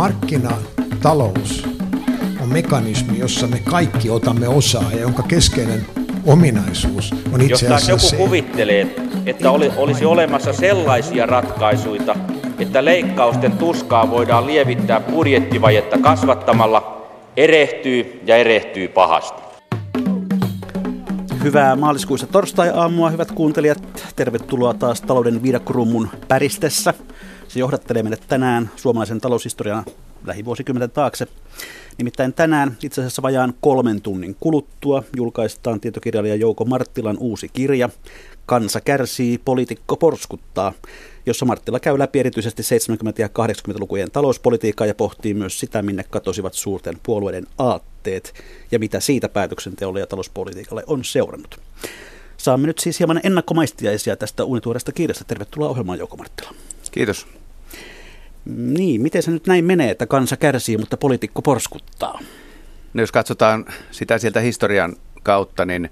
markkinatalous on mekanismi, jossa me kaikki otamme osaa ja jonka keskeinen ominaisuus on itse asiassa Jos joku se, kuvittelee, että oli, olisi olemassa sellaisia ratkaisuja, että leikkausten tuskaa voidaan lievittää budjettivajetta kasvattamalla, erehtyy ja erehtyy pahasti. Hyvää maaliskuista torstai-aamua, hyvät kuuntelijat. Tervetuloa taas talouden viidakkorummun päristessä. Se johdattelee meidät tänään suomalaisen taloushistorian lähivuosikymmenten taakse. Nimittäin tänään, itse asiassa vajaan kolmen tunnin kuluttua, julkaistaan tietokirjailija Jouko Marttilan uusi kirja Kansa kärsii, poliitikko porskuttaa, jossa Marttila käy läpi erityisesti 70- ja 80-lukujen talouspolitiikkaa ja pohtii myös sitä, minne katosivat suurten puolueiden aatteet ja mitä siitä päätöksenteolle ja talouspolitiikalle on seurannut. Saamme nyt siis hieman ennakkomaistiaisia tästä uunituoresta kirjasta. Tervetuloa ohjelmaan Jouko Marttila. Kiitos. Niin, miten se nyt näin menee, että kansa kärsii, mutta poliitikko porskuttaa? No jos katsotaan sitä sieltä historian kautta, niin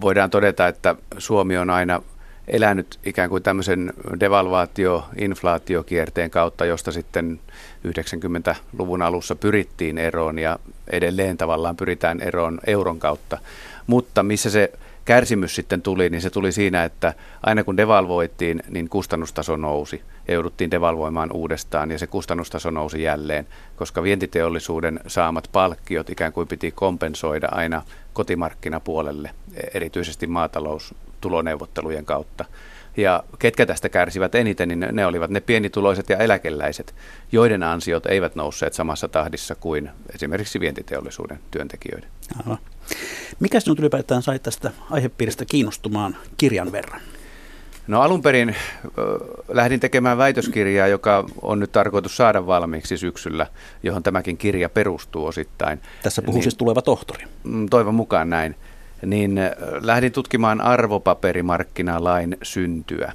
voidaan todeta, että Suomi on aina elänyt ikään kuin tämmöisen devalvaatio-inflaatiokierteen kautta, josta sitten 90-luvun alussa pyrittiin eroon ja edelleen tavallaan pyritään eroon euron kautta. Mutta missä se kärsimys sitten tuli, niin se tuli siinä, että aina kun devalvoitiin, niin kustannustaso nousi ja jouduttiin devalvoimaan uudestaan ja se kustannustaso nousi jälleen, koska vientiteollisuuden saamat palkkiot ikään kuin piti kompensoida aina kotimarkkinapuolelle, erityisesti maataloustuloneuvottelujen kautta. Ja ketkä tästä kärsivät eniten, niin ne olivat ne pienituloiset ja eläkeläiset, joiden ansiot eivät nousseet samassa tahdissa kuin esimerkiksi vientiteollisuuden työntekijöiden. Aivan. Mikä sinut ylipäätään sai tästä aihepiiristä kiinnostumaan kirjan verran? No alun perin äh, lähdin tekemään väitöskirjaa, joka on nyt tarkoitus saada valmiiksi syksyllä, johon tämäkin kirja perustuu osittain. Tässä puhuu niin, siis tuleva tohtori. Toivon mukaan näin. Niin äh, lähdin tutkimaan arvopaperimarkkinalain syntyä.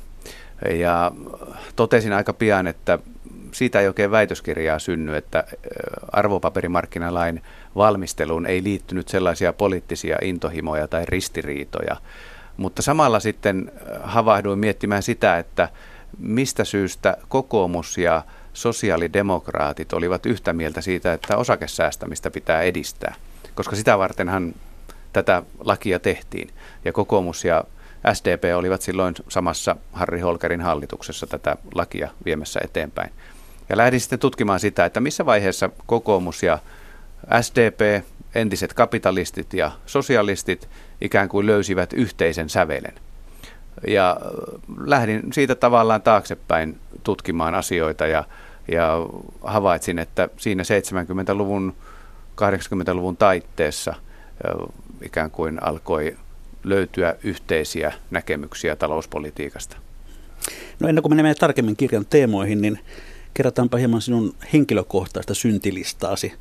Ja totesin aika pian, että siitä ei oikein väitöskirjaa synny, että arvopaperimarkkinalain valmisteluun ei liittynyt sellaisia poliittisia intohimoja tai ristiriitoja. Mutta samalla sitten havahduin miettimään sitä, että mistä syystä kokoomus ja sosiaalidemokraatit olivat yhtä mieltä siitä, että osakesäästämistä pitää edistää. Koska sitä vartenhan tätä lakia tehtiin. Ja kokoomus ja SDP olivat silloin samassa Harri Holkerin hallituksessa tätä lakia viemässä eteenpäin. Ja lähdin sitten tutkimaan sitä, että missä vaiheessa kokoomus ja SDP, entiset kapitalistit ja sosialistit ikään kuin löysivät yhteisen sävelen. Ja lähdin siitä tavallaan taaksepäin tutkimaan asioita ja, ja havaitsin, että siinä 70-luvun, 80-luvun taitteessa ikään kuin alkoi löytyä yhteisiä näkemyksiä talouspolitiikasta. No ennen kuin menemme tarkemmin kirjan teemoihin, niin kerrataanpa hieman sinun henkilökohtaista syntilistaasi.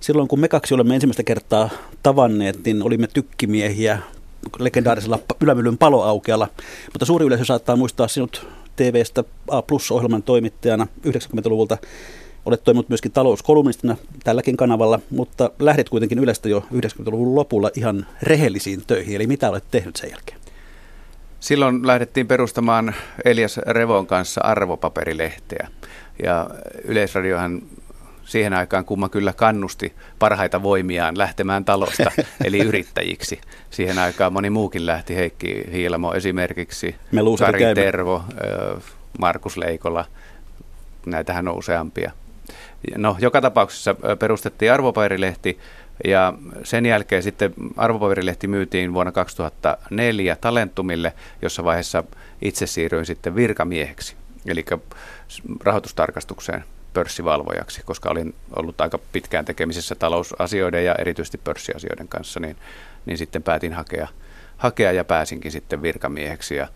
Silloin kun me kaksi olemme ensimmäistä kertaa tavanneet, niin olimme tykkimiehiä legendaarisella Ylämylyn paloaukealla, mutta suuri yleisö saattaa muistaa sinut TV-stä A Plus-ohjelman toimittajana 90-luvulta. Olet toiminut myöskin talouskolumnistina tälläkin kanavalla, mutta lähdit kuitenkin Ylestä jo 90-luvun lopulla ihan rehellisiin töihin. Eli mitä olet tehnyt sen jälkeen? Silloin lähdettiin perustamaan Elias Revon kanssa arvopaperilehteä. Ja Yleisradiohan siihen aikaan kumma kyllä kannusti parhaita voimiaan lähtemään talosta, eli yrittäjiksi. Siihen aikaan moni muukin lähti, Heikki Hiilamo esimerkiksi, Me Kari Tervo, Markus Leikola, näitähän on useampia. No, joka tapauksessa perustettiin arvopaperilehti ja sen jälkeen sitten arvopaperilehti myytiin vuonna 2004 Talentumille, jossa vaiheessa itse siirryin sitten virkamieheksi, eli rahoitustarkastukseen pörssivalvojaksi, koska olin ollut aika pitkään tekemisessä talousasioiden ja erityisesti pörssiasioiden kanssa, niin, niin sitten päätin hakea, hakea ja pääsinkin sitten virkamieheksi. Ja,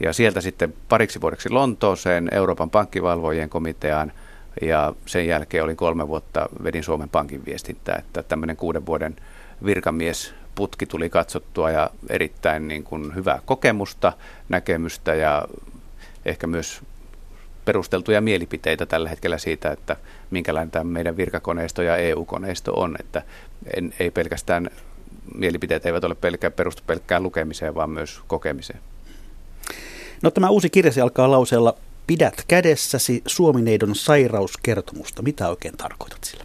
ja sieltä sitten pariksi vuodeksi Lontooseen Euroopan pankkivalvojien komiteaan ja sen jälkeen olin kolme vuotta, vedin Suomen Pankin viestintää, että tämmöinen kuuden vuoden virkamies putki tuli katsottua ja erittäin niin kuin hyvää kokemusta, näkemystä ja ehkä myös perusteltuja mielipiteitä tällä hetkellä siitä, että minkälainen tämä meidän virkakoneisto ja EU-koneisto on, että en, ei pelkästään mielipiteet eivät ole pelkkä, perustu pelkkään lukemiseen, vaan myös kokemiseen. No tämä uusi kirjasi alkaa lauseella pidät kädessäsi Suomineidon sairauskertomusta. Mitä oikein tarkoitat sillä?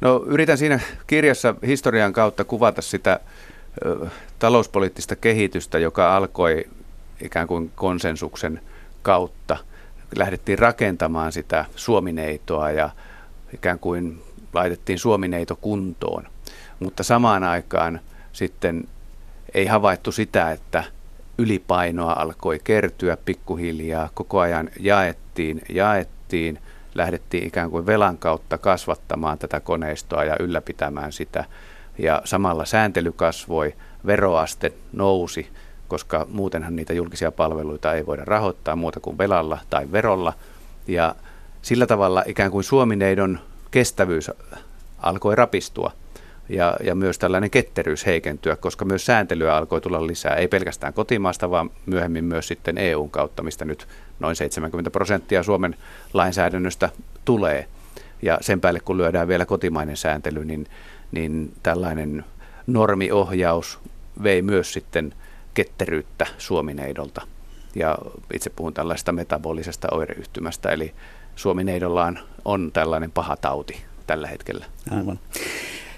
No yritän siinä kirjassa historian kautta kuvata sitä ö, talouspoliittista kehitystä, joka alkoi ikään kuin konsensuksen kautta. Lähdettiin rakentamaan sitä Suomineitoa ja ikään kuin laitettiin Suomineito kuntoon. Mutta samaan aikaan sitten ei havaittu sitä, että ylipainoa alkoi kertyä pikkuhiljaa, koko ajan jaettiin, jaettiin, lähdettiin ikään kuin velan kautta kasvattamaan tätä koneistoa ja ylläpitämään sitä. Ja samalla sääntely kasvoi, veroaste nousi, koska muutenhan niitä julkisia palveluita ei voida rahoittaa muuta kuin velalla tai verolla. Ja sillä tavalla ikään kuin Suomineidon kestävyys alkoi rapistua ja, ja myös tällainen ketteryys heikentyä, koska myös sääntelyä alkoi tulla lisää, ei pelkästään kotimaasta, vaan myöhemmin myös sitten EUn kautta, mistä nyt noin 70 prosenttia Suomen lainsäädännöstä tulee. Ja sen päälle kun lyödään vielä kotimainen sääntely, niin, niin tällainen normiohjaus vei myös sitten ketteryyttä Suomineidolta. Ja itse puhun tällaista metabolisesta oireyhtymästä, eli Suomineidolla on, tällainen paha tauti tällä hetkellä. Aivan.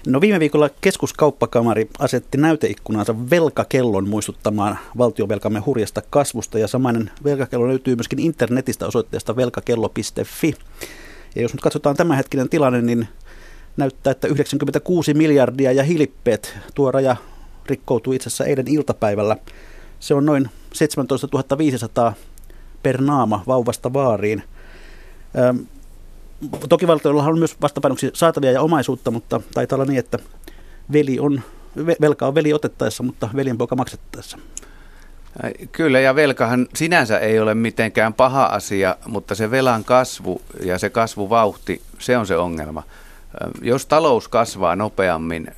No viime viikolla keskuskauppakamari asetti näyteikkunansa velkakellon muistuttamaan valtiovelkamme hurjasta kasvusta ja samainen velkakello löytyy myöskin internetistä osoitteesta velkakello.fi. Ja jos nyt katsotaan tämänhetkinen tilanne, niin näyttää, että 96 miljardia ja hilippeet tuo raja rikkoutuu itse asiassa eilen iltapäivällä. Se on noin 17 500 per naama vauvasta vaariin. Toki valtioilla on myös vastapainoksi saatavia ja omaisuutta, mutta taitaa olla niin, että veli on, velka on veli otettaessa, mutta veljenpoika maksettaessa. Kyllä, ja velkahan sinänsä ei ole mitenkään paha asia, mutta se velan kasvu ja se kasvuvauhti, se on se ongelma. Jos talous kasvaa nopeammin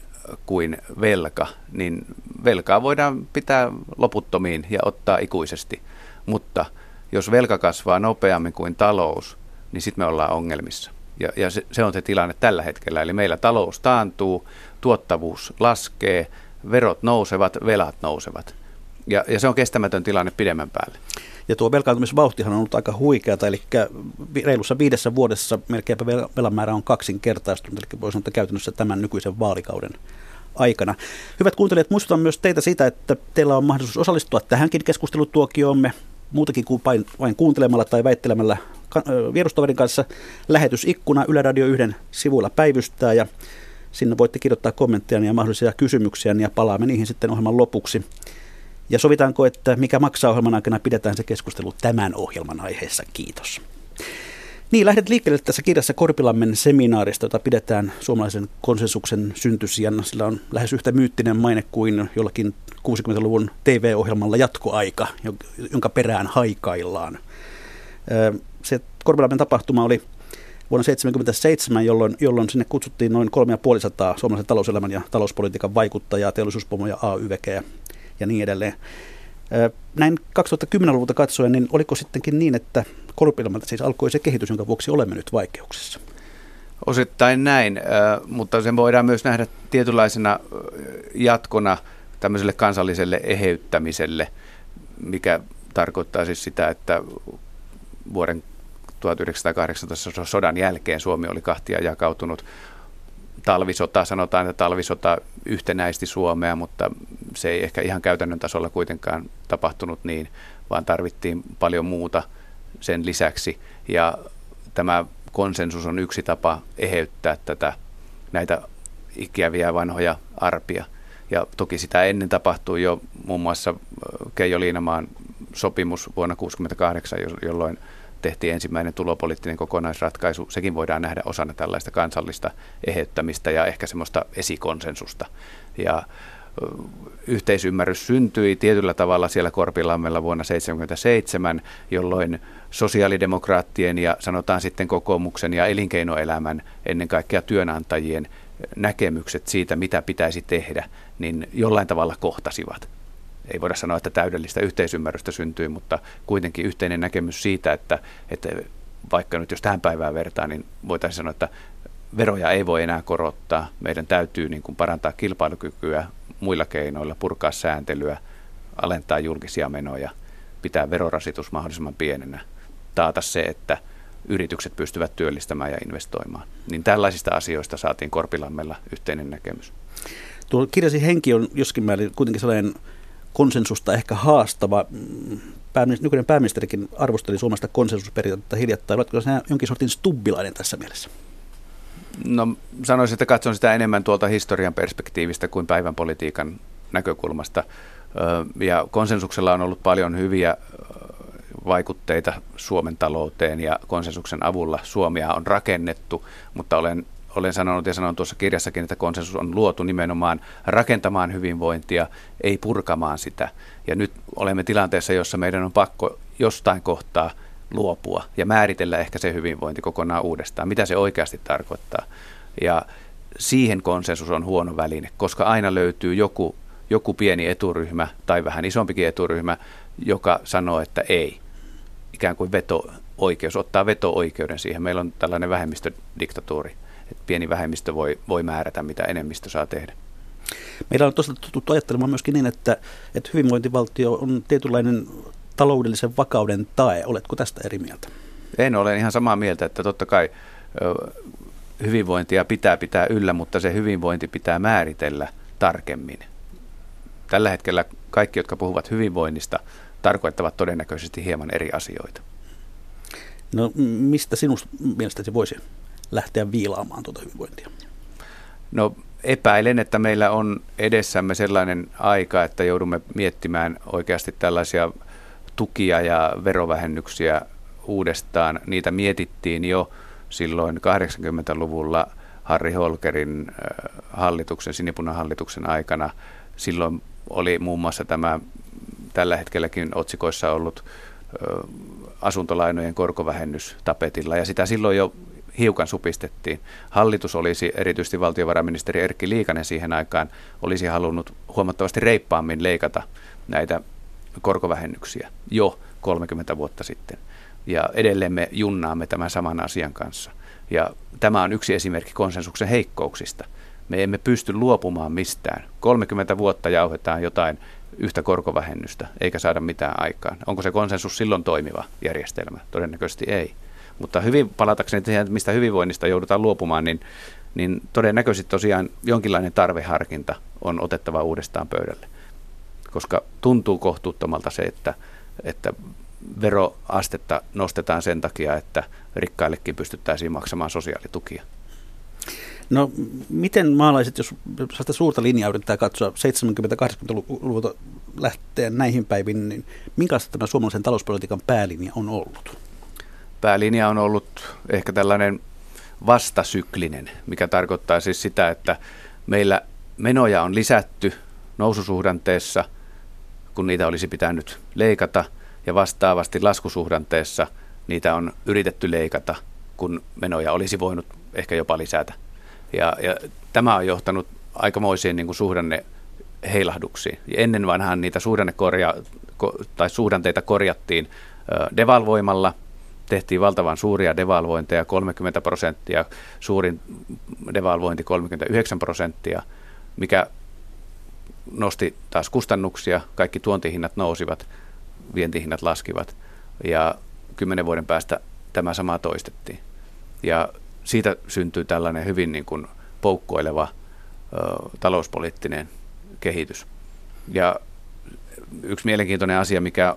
kuin velka, niin velkaa voidaan pitää loputtomiin ja ottaa ikuisesti. Mutta jos velka kasvaa nopeammin kuin talous, niin sitten me ollaan ongelmissa. Ja, ja se, se on se tilanne tällä hetkellä. Eli meillä talous taantuu, tuottavuus laskee, verot nousevat, velat nousevat. Ja, ja se on kestämätön tilanne pidemmän päälle. Ja tuo velkaantumisvauhtihan on ollut aika huikeata, eli reilussa viidessä vuodessa melkeinpä velan määrä on kaksinkertaistunut, eli voi sanoa, että käytännössä tämän nykyisen vaalikauden aikana. Hyvät kuuntelijat, muistutan myös teitä siitä, että teillä on mahdollisuus osallistua tähänkin keskustelutuokioomme muutakin kuin vain kuuntelemalla tai väittelemällä vierustoverin kanssa. Lähetysikkuna Yle Radio 1 sivuilla päivystää ja sinne voitte kirjoittaa kommentteja ja mahdollisia kysymyksiä ja palaamme niihin sitten ohjelman lopuksi. Ja sovitaanko, että mikä maksaa ohjelman aikana, pidetään se keskustelu tämän ohjelman aiheessa. Kiitos. Niin, lähdet liikkeelle tässä kirjassa Korpilammen seminaarista, jota pidetään suomalaisen konsensuksen syntysijana. Sillä on lähes yhtä myyttinen maine kuin jollakin 60-luvun TV-ohjelmalla Jatkoaika, jonka perään haikaillaan. Se Korpilammen tapahtuma oli vuonna 1977, jolloin, jolloin sinne kutsuttiin noin 3500 suomalaisen talouselämän ja talouspolitiikan vaikuttajaa, teollisuuspomoja, AY-väkeä ja niin edelleen. Näin 2010-luvulta katsoen, niin oliko sittenkin niin, että Korpilammelta siis alkoi se kehitys, jonka vuoksi olemme nyt vaikeuksissa? Osittain näin, mutta sen voidaan myös nähdä tietynlaisena jatkona tämmöiselle kansalliselle eheyttämiselle, mikä tarkoittaa siis sitä, että vuoden 1918 sodan jälkeen Suomi oli kahtia jakautunut. Talvisota, sanotaan, että talvisota yhtenäisti Suomea, mutta se ei ehkä ihan käytännön tasolla kuitenkaan tapahtunut niin, vaan tarvittiin paljon muuta sen lisäksi. Ja tämä konsensus on yksi tapa eheyttää tätä, näitä ikäviä vanhoja arpia. Ja toki sitä ennen tapahtui jo muun muassa Keijo Liinamaan sopimus vuonna 1968, jolloin tehtiin ensimmäinen tulopoliittinen kokonaisratkaisu. Sekin voidaan nähdä osana tällaista kansallista eheyttämistä ja ehkä semmoista esikonsensusta. Ja yhteisymmärrys syntyi tietyllä tavalla siellä Korpilammella vuonna 1977, jolloin sosiaalidemokraattien ja sanotaan sitten kokoomuksen ja elinkeinoelämän, ennen kaikkea työnantajien näkemykset siitä, mitä pitäisi tehdä, niin jollain tavalla kohtasivat. Ei voida sanoa, että täydellistä yhteisymmärrystä syntyi, mutta kuitenkin yhteinen näkemys siitä, että, että vaikka nyt jos tähän päivään vertaan, niin voitaisiin sanoa, että veroja ei voi enää korottaa. Meidän täytyy niin kuin parantaa kilpailukykyä muilla keinoilla, purkaa sääntelyä, alentaa julkisia menoja, pitää verorasitus mahdollisimman pienenä. taata se, että yritykset pystyvät työllistämään ja investoimaan. Niin tällaisista asioista saatiin Korpilammella yhteinen näkemys. Tuo kirjasi henki on joskin määrin kuitenkin sellainen konsensusta ehkä haastava. Pääministeri, nykyinen pääministerikin arvosteli suomasta konsensusperiaatetta hiljattain. Oletko sinä jonkin sortin stubbilainen tässä mielessä? No sanoisin, että katson sitä enemmän tuolta historian perspektiivistä kuin päivän politiikan näkökulmasta. Ja konsensuksella on ollut paljon hyviä vaikutteita Suomen talouteen ja konsensuksen avulla Suomia on rakennettu, mutta olen, olen sanonut ja sanon tuossa kirjassakin, että konsensus on luotu nimenomaan rakentamaan hyvinvointia, ei purkamaan sitä. Ja nyt olemme tilanteessa, jossa meidän on pakko jostain kohtaa luopua ja määritellä ehkä se hyvinvointi kokonaan uudestaan, mitä se oikeasti tarkoittaa. Ja siihen konsensus on huono väline, koska aina löytyy joku, joku pieni eturyhmä tai vähän isompikin eturyhmä, joka sanoo, että ei ikään kuin veto-oikeus, ottaa veto-oikeuden siihen. Meillä on tällainen vähemmistödiktatuuri, että pieni vähemmistö voi, voi määrätä, mitä enemmistö saa tehdä. Meillä on tosiaan tuttu ajattelemaan myöskin niin, että, että hyvinvointivaltio on tietynlainen taloudellisen vakauden tae. Oletko tästä eri mieltä? En ole ihan samaa mieltä, että totta kai hyvinvointia pitää pitää yllä, mutta se hyvinvointi pitää määritellä tarkemmin. Tällä hetkellä kaikki, jotka puhuvat hyvinvoinnista, tarkoittavat todennäköisesti hieman eri asioita. No mistä sinusta mielestäsi voisi lähteä viilaamaan tuota hyvinvointia? No epäilen, että meillä on edessämme sellainen aika, että joudumme miettimään oikeasti tällaisia tukia ja verovähennyksiä uudestaan. Niitä mietittiin jo silloin 80-luvulla Harri Holkerin äh, hallituksen, sinipunahallituksen aikana. Silloin oli muun muassa tämä tällä hetkelläkin otsikoissa ollut asuntolainojen korkovähennys tapetilla, ja sitä silloin jo hiukan supistettiin. Hallitus olisi, erityisesti valtiovarainministeri Erkki Liikanen siihen aikaan, olisi halunnut huomattavasti reippaammin leikata näitä korkovähennyksiä jo 30 vuotta sitten. Ja edelleen me junnaamme tämän saman asian kanssa. Ja tämä on yksi esimerkki konsensuksen heikkouksista. Me emme pysty luopumaan mistään. 30 vuotta jauhetaan jotain yhtä korkovähennystä eikä saada mitään aikaan. Onko se konsensus silloin toimiva järjestelmä? Todennäköisesti ei. Mutta hyvin palatakseni siihen, mistä hyvinvoinnista joudutaan luopumaan, niin, niin todennäköisesti tosiaan jonkinlainen tarveharkinta on otettava uudestaan pöydälle. Koska tuntuu kohtuuttomalta se, että, että veroastetta nostetaan sen takia, että rikkaillekin pystyttäisiin maksamaan sosiaalitukia. No miten maalaiset, jos sitä suurta linjaa yrittää katsoa 70-80-luvulta lähteen näihin päiviin, niin minkälaista tämä suomalaisen talouspolitiikan päälinja on ollut? Päälinja on ollut ehkä tällainen vastasyklinen, mikä tarkoittaa siis sitä, että meillä menoja on lisätty noususuhdanteessa, kun niitä olisi pitänyt leikata, ja vastaavasti laskusuhdanteessa niitä on yritetty leikata, kun menoja olisi voinut ehkä jopa lisätä. Ja, ja tämä on johtanut aikamoisiin niin kuin suhdanne heilahduksiin. Ja ennen vanhaan niitä suhdannekorja, tai suhdanteita korjattiin devalvoimalla, tehtiin valtavan suuria devalvointeja, 30 prosenttia, suurin devalvointi 39 prosenttia, mikä nosti taas kustannuksia, kaikki tuontihinnat nousivat, vientihinnat laskivat ja kymmenen vuoden päästä tämä sama toistettiin. Ja siitä syntyy tällainen hyvin niin kuin poukkoileva ö, talouspoliittinen kehitys. Ja yksi mielenkiintoinen asia, mikä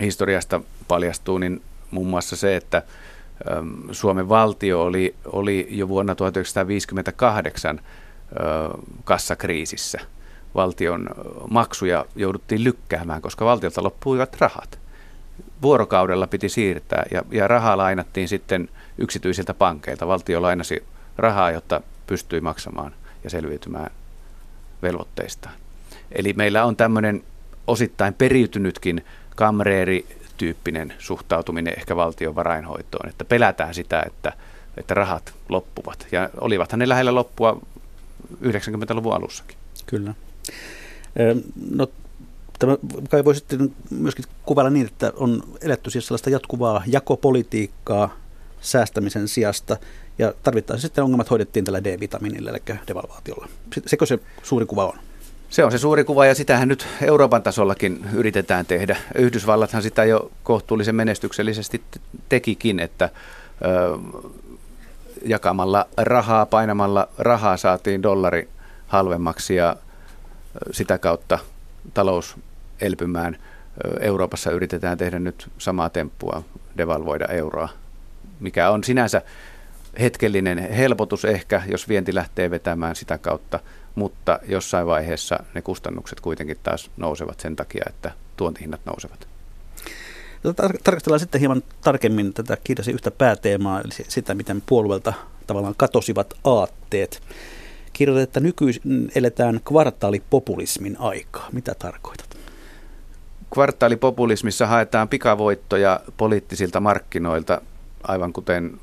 historiasta paljastuu, niin muun muassa se, että Suomen valtio oli, oli jo vuonna 1958 ö, kassakriisissä. Valtion maksuja jouduttiin lykkäämään, koska valtiolta loppuivat rahat. Vuorokaudella piti siirtää ja, ja rahaa lainattiin sitten – yksityisiltä pankeilta. Valtio lainasi rahaa, jotta pystyi maksamaan ja selviytymään velvoitteistaan. Eli meillä on tämmöinen osittain periytynytkin kamreerityyppinen suhtautuminen ehkä valtion varainhoitoon, että pelätään sitä, että, että rahat loppuvat. Ja olivathan ne lähellä loppua 90-luvun alussakin. Kyllä. No, tämä kai voi sitten myöskin kuvailla niin, että on eletty siis sellaista jatkuvaa jakopolitiikkaa, säästämisen sijasta. Ja tarvittaessa sitten ongelmat hoidettiin tällä D-vitamiinilla, eli devalvaatiolla. Sekö se suuri kuva on? Se on se suuri kuva ja sitähän nyt Euroopan tasollakin yritetään tehdä. Yhdysvallathan sitä jo kohtuullisen menestyksellisesti tekikin, että ö, jakamalla rahaa, painamalla rahaa saatiin dollari halvemmaksi ja sitä kautta talous elpymään. Euroopassa yritetään tehdä nyt samaa temppua, devalvoida euroa, mikä on sinänsä hetkellinen helpotus ehkä, jos vienti lähtee vetämään sitä kautta, mutta jossain vaiheessa ne kustannukset kuitenkin taas nousevat sen takia, että tuontihinnat nousevat. Tarkastellaan sitten hieman tarkemmin tätä kirjasi yhtä pääteemaa, eli sitä, miten puolueelta tavallaan katosivat aatteet. Kirjoitat, että nykyisin eletään kvartaalipopulismin aikaa. Mitä tarkoitat? Kvartaalipopulismissa haetaan pikavoittoja poliittisilta markkinoilta, aivan kuten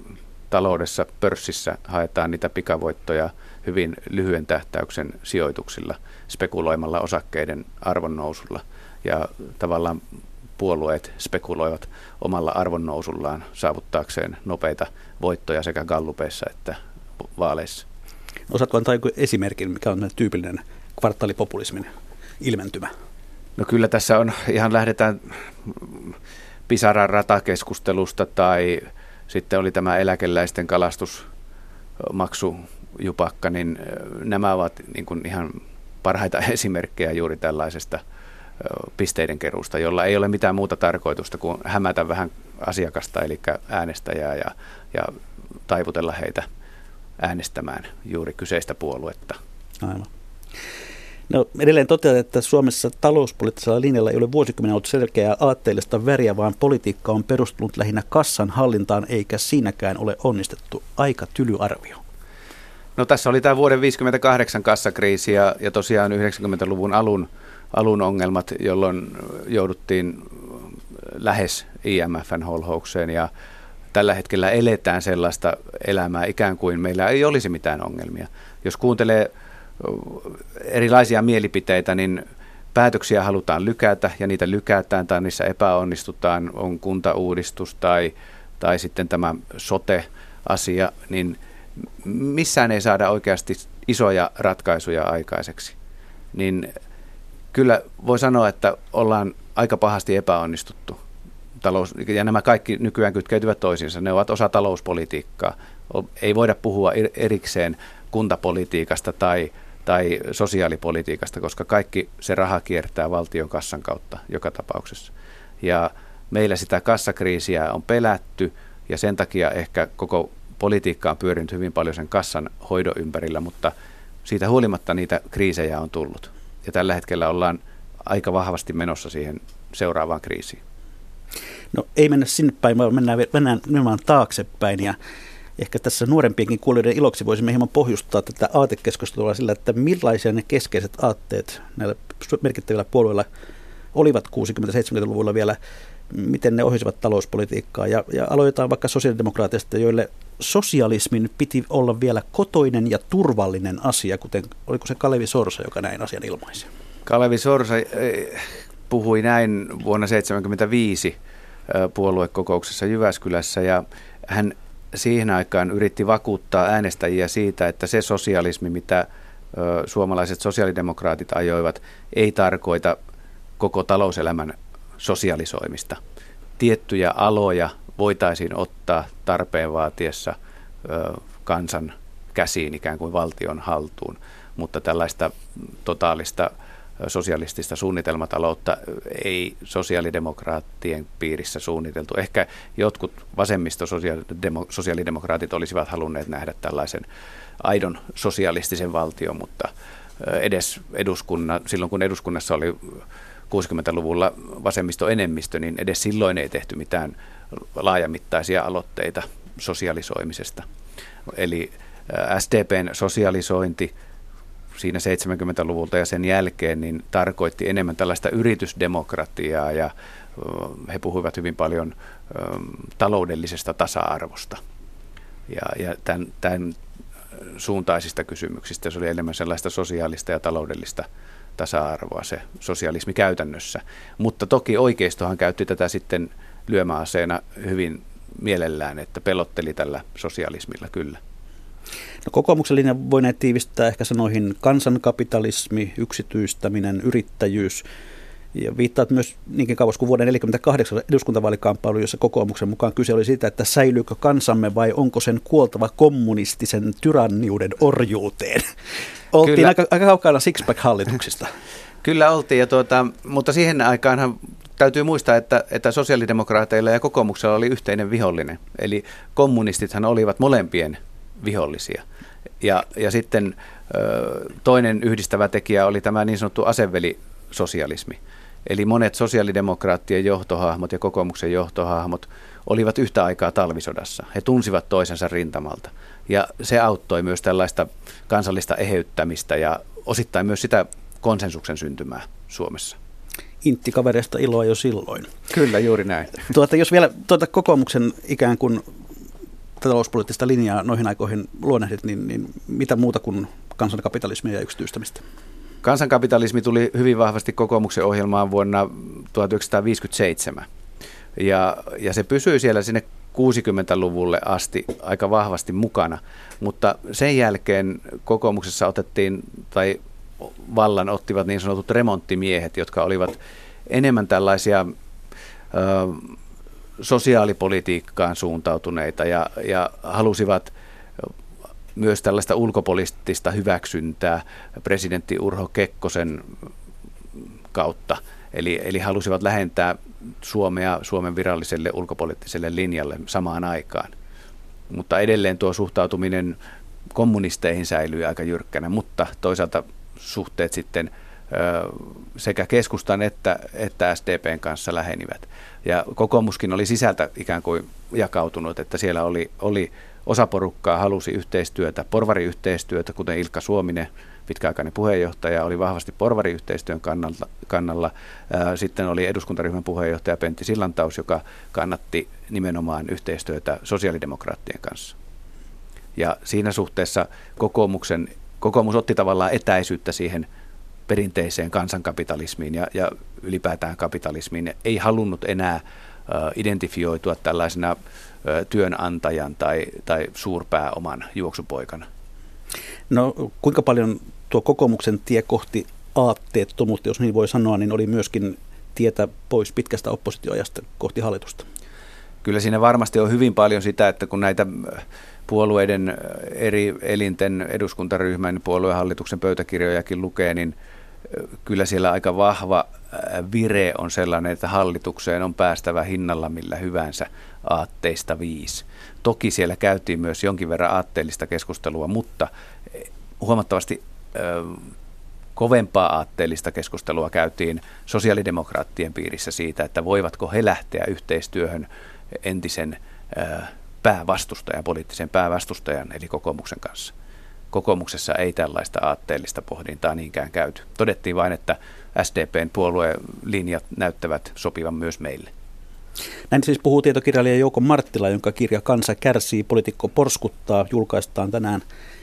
taloudessa, pörssissä haetaan niitä pikavoittoja hyvin lyhyen tähtäyksen sijoituksilla, spekuloimalla osakkeiden arvonnousulla. Ja tavallaan puolueet spekuloivat omalla arvonnousullaan saavuttaakseen nopeita voittoja sekä gallupeissa että vaaleissa. Osaatko antaa joku esimerkin, mikä on tyypillinen kvartaalipopulismin ilmentymä? No kyllä tässä on, ihan lähdetään Pisaran ratakeskustelusta tai sitten oli tämä eläkeläisten kalastusmaksujupakka, niin nämä ovat niin kuin ihan parhaita esimerkkejä juuri tällaisesta pisteiden keruusta, jolla ei ole mitään muuta tarkoitusta kuin hämätä vähän asiakasta, eli äänestäjää ja, ja taivutella heitä äänestämään juuri kyseistä puoluetta. Aivan. No, edelleen toteat, että Suomessa talouspoliittisella linjalla ei ole vuosikymmenen ollut selkeää aatteellista väriä, vaan politiikka on perustunut lähinnä kassan hallintaan, eikä siinäkään ole onnistettu. Aika tylyarvio. No tässä oli tämä vuoden 58 kassakriisi ja, ja tosiaan 90-luvun alun, alun ongelmat, jolloin jouduttiin lähes IMFn holhoukseen ja tällä hetkellä eletään sellaista elämää ikään kuin meillä ei olisi mitään ongelmia. Jos kuuntelee erilaisia mielipiteitä, niin päätöksiä halutaan lykätä ja niitä lykätään tai niissä epäonnistutaan, on kuntauudistus tai, tai sitten tämä sote-asia, niin missään ei saada oikeasti isoja ratkaisuja aikaiseksi. Niin kyllä voi sanoa, että ollaan aika pahasti epäonnistuttu. Talous, ja nämä kaikki nykyään kytkeytyvät toisiinsa. Ne ovat osa talouspolitiikkaa. Ei voida puhua erikseen kuntapolitiikasta tai tai sosiaalipolitiikasta, koska kaikki se raha kiertää valtion kassan kautta joka tapauksessa. Ja meillä sitä kassakriisiä on pelätty ja sen takia ehkä koko politiikka on pyörinyt hyvin paljon sen kassan hoidon ympärillä, mutta siitä huolimatta niitä kriisejä on tullut. Ja tällä hetkellä ollaan aika vahvasti menossa siihen seuraavaan kriisiin. No ei mennä sinne päin, vaan mennään, mennään nimenomaan taaksepäin ja ehkä tässä nuorempienkin kuulijoiden iloksi voisimme hieman pohjustaa tätä aatekeskustelua sillä, että millaisia ne keskeiset aatteet näillä merkittävillä puolueilla olivat 60-70-luvulla vielä, miten ne ohjasivat talouspolitiikkaa. Ja, ja aloitetaan vaikka sosiaalidemokraatista, joille sosialismin piti olla vielä kotoinen ja turvallinen asia, kuten oliko se Kalevi Sorsa, joka näin asian ilmaisi? Kalevi Sorsa eh, puhui näin vuonna 1975 eh, puoluekokouksessa Jyväskylässä ja hän siihen aikaan yritti vakuuttaa äänestäjiä siitä, että se sosialismi, mitä suomalaiset sosiaalidemokraatit ajoivat, ei tarkoita koko talouselämän sosialisoimista. Tiettyjä aloja voitaisiin ottaa tarpeen vaatiessa kansan käsiin ikään kuin valtion haltuun, mutta tällaista totaalista sosialistista suunnitelmataloutta ei sosiaalidemokraattien piirissä suunniteltu. Ehkä jotkut vasemmisto sosiaalidemokraatit olisivat halunneet nähdä tällaisen aidon sosialistisen valtion, mutta edes eduskunna, silloin kun eduskunnassa oli 60-luvulla vasemmistoenemmistö, niin edes silloin ei tehty mitään laajamittaisia aloitteita sosialisoimisesta. Eli SDPn sosialisointi siinä 70-luvulta ja sen jälkeen, niin tarkoitti enemmän tällaista yritysdemokratiaa ja he puhuivat hyvin paljon taloudellisesta tasa-arvosta ja, ja tämän, tämän suuntaisista kysymyksistä. Se oli enemmän sellaista sosiaalista ja taloudellista tasa-arvoa se sosialismi käytännössä. Mutta toki oikeistohan käytti tätä sitten lyömäaseena hyvin mielellään, että pelotteli tällä sosialismilla kyllä. No, kokoomuksen linja voinee tiivistää ehkä sanoihin kansankapitalismi, yksityistäminen, yrittäjyys. Ja viittaat myös niinkin kauas kuin vuoden 1948 eduskuntavaalikamppailu, jossa kokoomuksen mukaan kyse oli siitä, että säilyykö kansamme vai onko sen kuoltava kommunistisen tyranniuden orjuuteen. Oltiin Kyllä. aika, aika kaukana Sixpack-hallituksista. Kyllä oltiin, ja tuota, mutta siihen aikaanhan täytyy muistaa, että, että sosiaalidemokraateilla ja kokoomuksella oli yhteinen vihollinen. Eli kommunistithan olivat molempien vihollisia. Ja, ja sitten toinen yhdistävä tekijä oli tämä niin sanottu asevelisosialismi. Eli monet sosiaalidemokraattien johtohahmot ja kokoomuksen johtohahmot olivat yhtä aikaa talvisodassa. He tunsivat toisensa rintamalta. Ja se auttoi myös tällaista kansallista eheyttämistä ja osittain myös sitä konsensuksen syntymää Suomessa. Intti kavereista iloa jo silloin. Kyllä, juuri näin. Tuota, jos vielä tuota kokoomuksen ikään kuin talouspoliittista linjaa noihin aikoihin luonnehdit, niin, niin mitä muuta kuin kansankapitalismia ja yksityistämistä? Kansankapitalismi tuli hyvin vahvasti kokoomuksen ohjelmaan vuonna 1957. Ja, ja se pysyi siellä sinne 60-luvulle asti aika vahvasti mukana, mutta sen jälkeen kokoomuksessa otettiin, tai vallan ottivat niin sanotut remonttimiehet, jotka olivat enemmän tällaisia ö, sosiaalipolitiikkaan suuntautuneita ja, ja halusivat myös tällaista ulkopoliittista hyväksyntää presidentti Urho Kekkosen kautta. Eli, eli halusivat lähentää Suomea Suomen viralliselle ulkopoliittiselle linjalle samaan aikaan. Mutta edelleen tuo suhtautuminen kommunisteihin säilyy aika jyrkkänä, mutta toisaalta suhteet sitten sekä keskustan että, että SDPn kanssa lähenivät. Ja kokoomuskin oli sisältä ikään kuin jakautunut, että siellä oli, oli osa porukkaa halusi yhteistyötä, porvariyhteistyötä, kuten Ilkka Suominen, pitkäaikainen puheenjohtaja, oli vahvasti porvariyhteistyön kannalla. kannalla. Sitten oli eduskuntaryhmän puheenjohtaja Pentti Sillantaus, joka kannatti nimenomaan yhteistyötä sosiaalidemokraattien kanssa. Ja siinä suhteessa kokoomuksen, kokoomus otti tavallaan etäisyyttä siihen perinteiseen kansankapitalismiin ja, ja ylipäätään kapitalismiin. Ei halunnut enää identifioitua tällaisena työnantajan tai, tai suurpääoman juoksupoikana. No kuinka paljon tuo kokoomuksen tie kohti aatteettomuutta, jos niin voi sanoa, niin oli myöskin tietä pois pitkästä oppositioajasta kohti hallitusta? Kyllä siinä varmasti on hyvin paljon sitä, että kun näitä puolueiden eri elinten eduskuntaryhmän puoluehallituksen pöytäkirjojakin lukee, niin kyllä siellä aika vahva vire on sellainen, että hallitukseen on päästävä hinnalla millä hyvänsä aatteista viisi. Toki siellä käytiin myös jonkin verran aatteellista keskustelua, mutta huomattavasti kovempaa aatteellista keskustelua käytiin sosiaalidemokraattien piirissä siitä, että voivatko he lähteä yhteistyöhön entisen päävastustajan, poliittisen päävastustajan eli kokoomuksen kanssa. Kokoomuksessa ei tällaista aatteellista pohdintaa niinkään käyty. Todettiin vain, että SDPn puoluelinjat näyttävät sopivan myös meille. Näin siis puhuu tietokirjailija Jouko Marttila, jonka kirja Kansa kärsii, poliitikko porskuttaa, julkaistaan tänään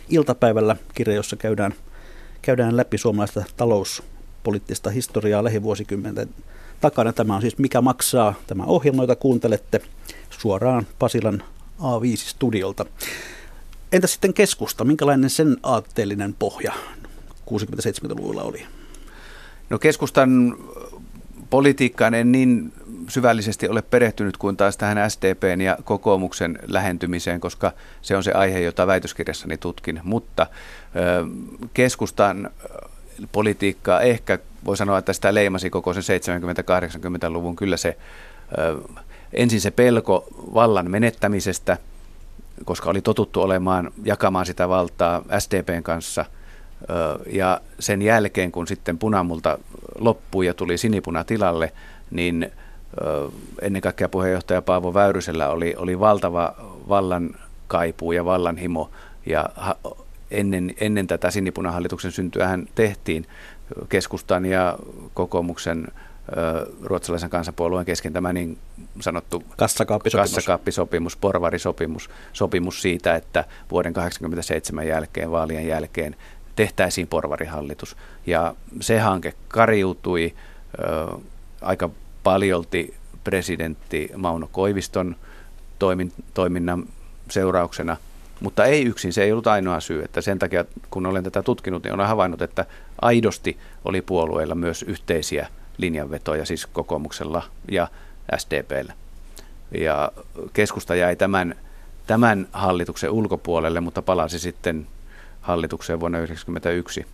iltapäivällä kirja, jossa käydään, käydään läpi suomalaista talouspoliittista historiaa lähivuosikymmenten takana. Tämä on siis Mikä maksaa tämä ohjelma, jota kuuntelette suoraan Pasilan A5-studiolta. Entä sitten keskusta? Minkälainen sen aatteellinen pohja 60-70-luvulla oli? No keskustan politiikkaan en niin syvällisesti ole perehtynyt kuin taas tähän SDPn ja kokoomuksen lähentymiseen, koska se on se aihe, jota väitöskirjassani tutkin. Mutta keskustan politiikkaa ehkä voi sanoa, että sitä leimasi koko sen 70-80-luvun kyllä se ensin se pelko vallan menettämisestä, koska oli totuttu olemaan jakamaan sitä valtaa SDPn kanssa – ja sen jälkeen, kun sitten punamulta loppui ja tuli sinipuna tilalle, niin ennen kaikkea puheenjohtaja Paavo Väyrysellä oli, oli valtava vallan kaipuu ja vallanhimo. Ja ennen, ennen tätä sinipunahallituksen syntyä hän tehtiin keskustan ja kokoomuksen ruotsalaisen kansanpuolueen kesken tämä niin sanottu kassakaappisopimus, kassakaappisopimus porvarisopimus, sopimus siitä, että vuoden 1987 jälkeen, vaalien jälkeen tehtäisiin porvarihallitus. Ja se hanke kariutui ö, aika paljolti presidentti Mauno Koiviston toimin, toiminnan seurauksena. Mutta ei yksin, se ei ollut ainoa syy. Että sen takia, kun olen tätä tutkinut, niin olen havainnut, että aidosti oli puolueilla myös yhteisiä linjanvetoja, siis kokoomuksella ja SDPllä. Ja keskusta jäi tämän, tämän hallituksen ulkopuolelle, mutta palasi sitten hallitukseen vuonna 1991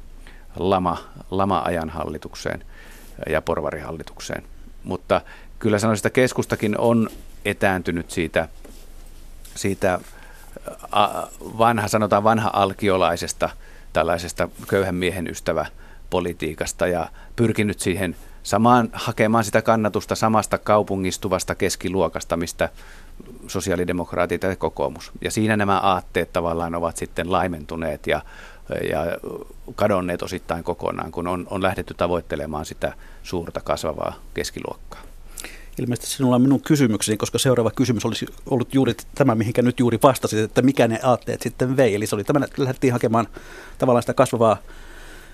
lama, lama-ajan hallitukseen ja porvarihallitukseen. Mutta kyllä sanoisin, että keskustakin on etääntynyt siitä, siitä vanha, sanotaan vanha alkiolaisesta tällaisesta köyhän miehen ystävä politiikasta ja pyrkinyt siihen samaan hakemaan sitä kannatusta samasta kaupungistuvasta keskiluokasta, mistä sosiaalidemokraatit ja kokoomus. Ja siinä nämä aatteet tavallaan ovat sitten laimentuneet ja, ja kadonneet osittain kokonaan, kun on, on lähdetty tavoittelemaan sitä suurta kasvavaa keskiluokkaa. Ilmeisesti sinulla on minun kysymykseni, koska seuraava kysymys olisi ollut juuri tämä, mihinkä nyt juuri vastasit, että mikä ne aatteet sitten vei. Eli se oli tämä, että lähdettiin hakemaan tavallaan sitä kasvavaa,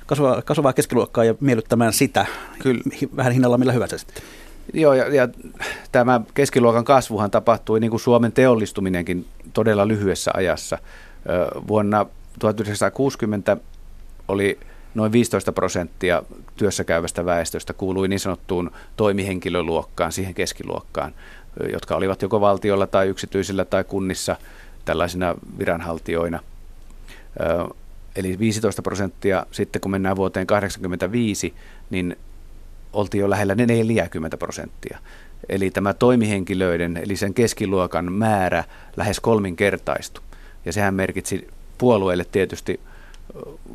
kasvavaa, kasvavaa keskiluokkaa ja miellyttämään sitä Kyllä. vähän hinnalla millä hyvänsä sitten. Joo, ja, ja tämä keskiluokan kasvuhan tapahtui, niin kuin Suomen teollistuminenkin, todella lyhyessä ajassa. Vuonna 1960 oli noin 15 prosenttia työssä käyvästä väestöstä kuului niin sanottuun toimihenkilöluokkaan, siihen keskiluokkaan, jotka olivat joko valtiolla tai yksityisillä tai kunnissa tällaisina viranhaltijoina. Eli 15 prosenttia sitten kun mennään vuoteen 1985, niin oltiin jo lähellä 40 prosenttia. Eli tämä toimihenkilöiden, eli sen keskiluokan määrä lähes kolminkertaistui. Ja sehän merkitsi puolueelle tietysti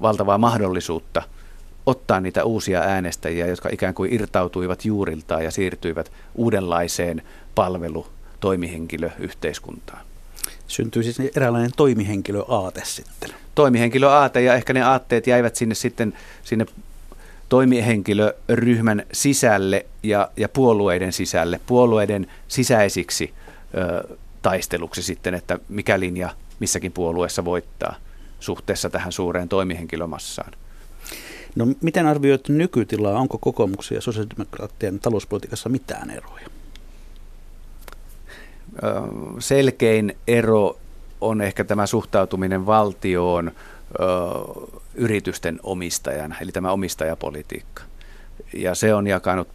valtavaa mahdollisuutta ottaa niitä uusia äänestäjiä, jotka ikään kuin irtautuivat juuriltaan ja siirtyivät uudenlaiseen palvelu toimihenkilöyhteiskuntaan. Syntyy siis eräänlainen toimihenkilöaate sitten. Toimihenkilöaate ja ehkä ne aatteet jäivät sinne sitten sinne toimihenkilöryhmän sisälle ja, ja puolueiden sisälle, puolueiden sisäisiksi ö, taisteluksi sitten, että mikä linja missäkin puolueessa voittaa suhteessa tähän suureen toimihenkilömassaan. No miten arvioit nykytilaa? Onko kokoomuksen ja sosiaalidemokraattien talouspolitiikassa mitään eroja? Selkein ero on ehkä tämä suhtautuminen valtioon yritysten omistajana, eli tämä omistajapolitiikka. Ja se on jakanut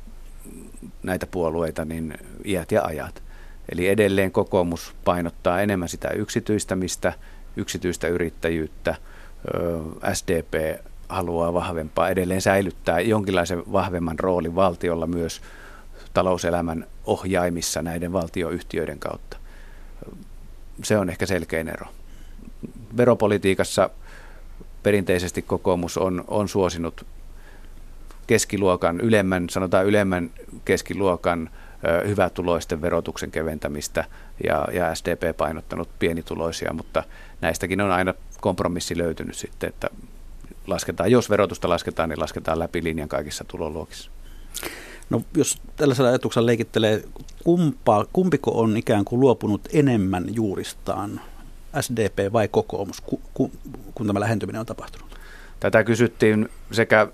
näitä puolueita niin iät ja ajat. Eli edelleen kokoomus painottaa enemmän sitä yksityistämistä, yksityistä yrittäjyyttä. SDP haluaa vahvempaa, edelleen säilyttää jonkinlaisen vahvemman roolin valtiolla myös talouselämän ohjaimissa näiden valtioyhtiöiden kautta. Se on ehkä selkein ero. Veropolitiikassa perinteisesti kokoomus on, on suosinut keskiluokan, ylemmän, sanotaan ylemmän keskiluokan hyvätuloisten verotuksen keventämistä ja, ja SDP painottanut pienituloisia, mutta näistäkin on aina kompromissi löytynyt sitten, että lasketaan, jos verotusta lasketaan, niin lasketaan läpi linjan kaikissa tuloluokissa. No jos tällaisella ajatuksella leikittelee, kumpaa, kumpiko on ikään kuin luopunut enemmän juuristaan, SDP vai kokoomus, ku, ku, kun tämä lähentyminen on tapahtunut? Tätä kysyttiin sekä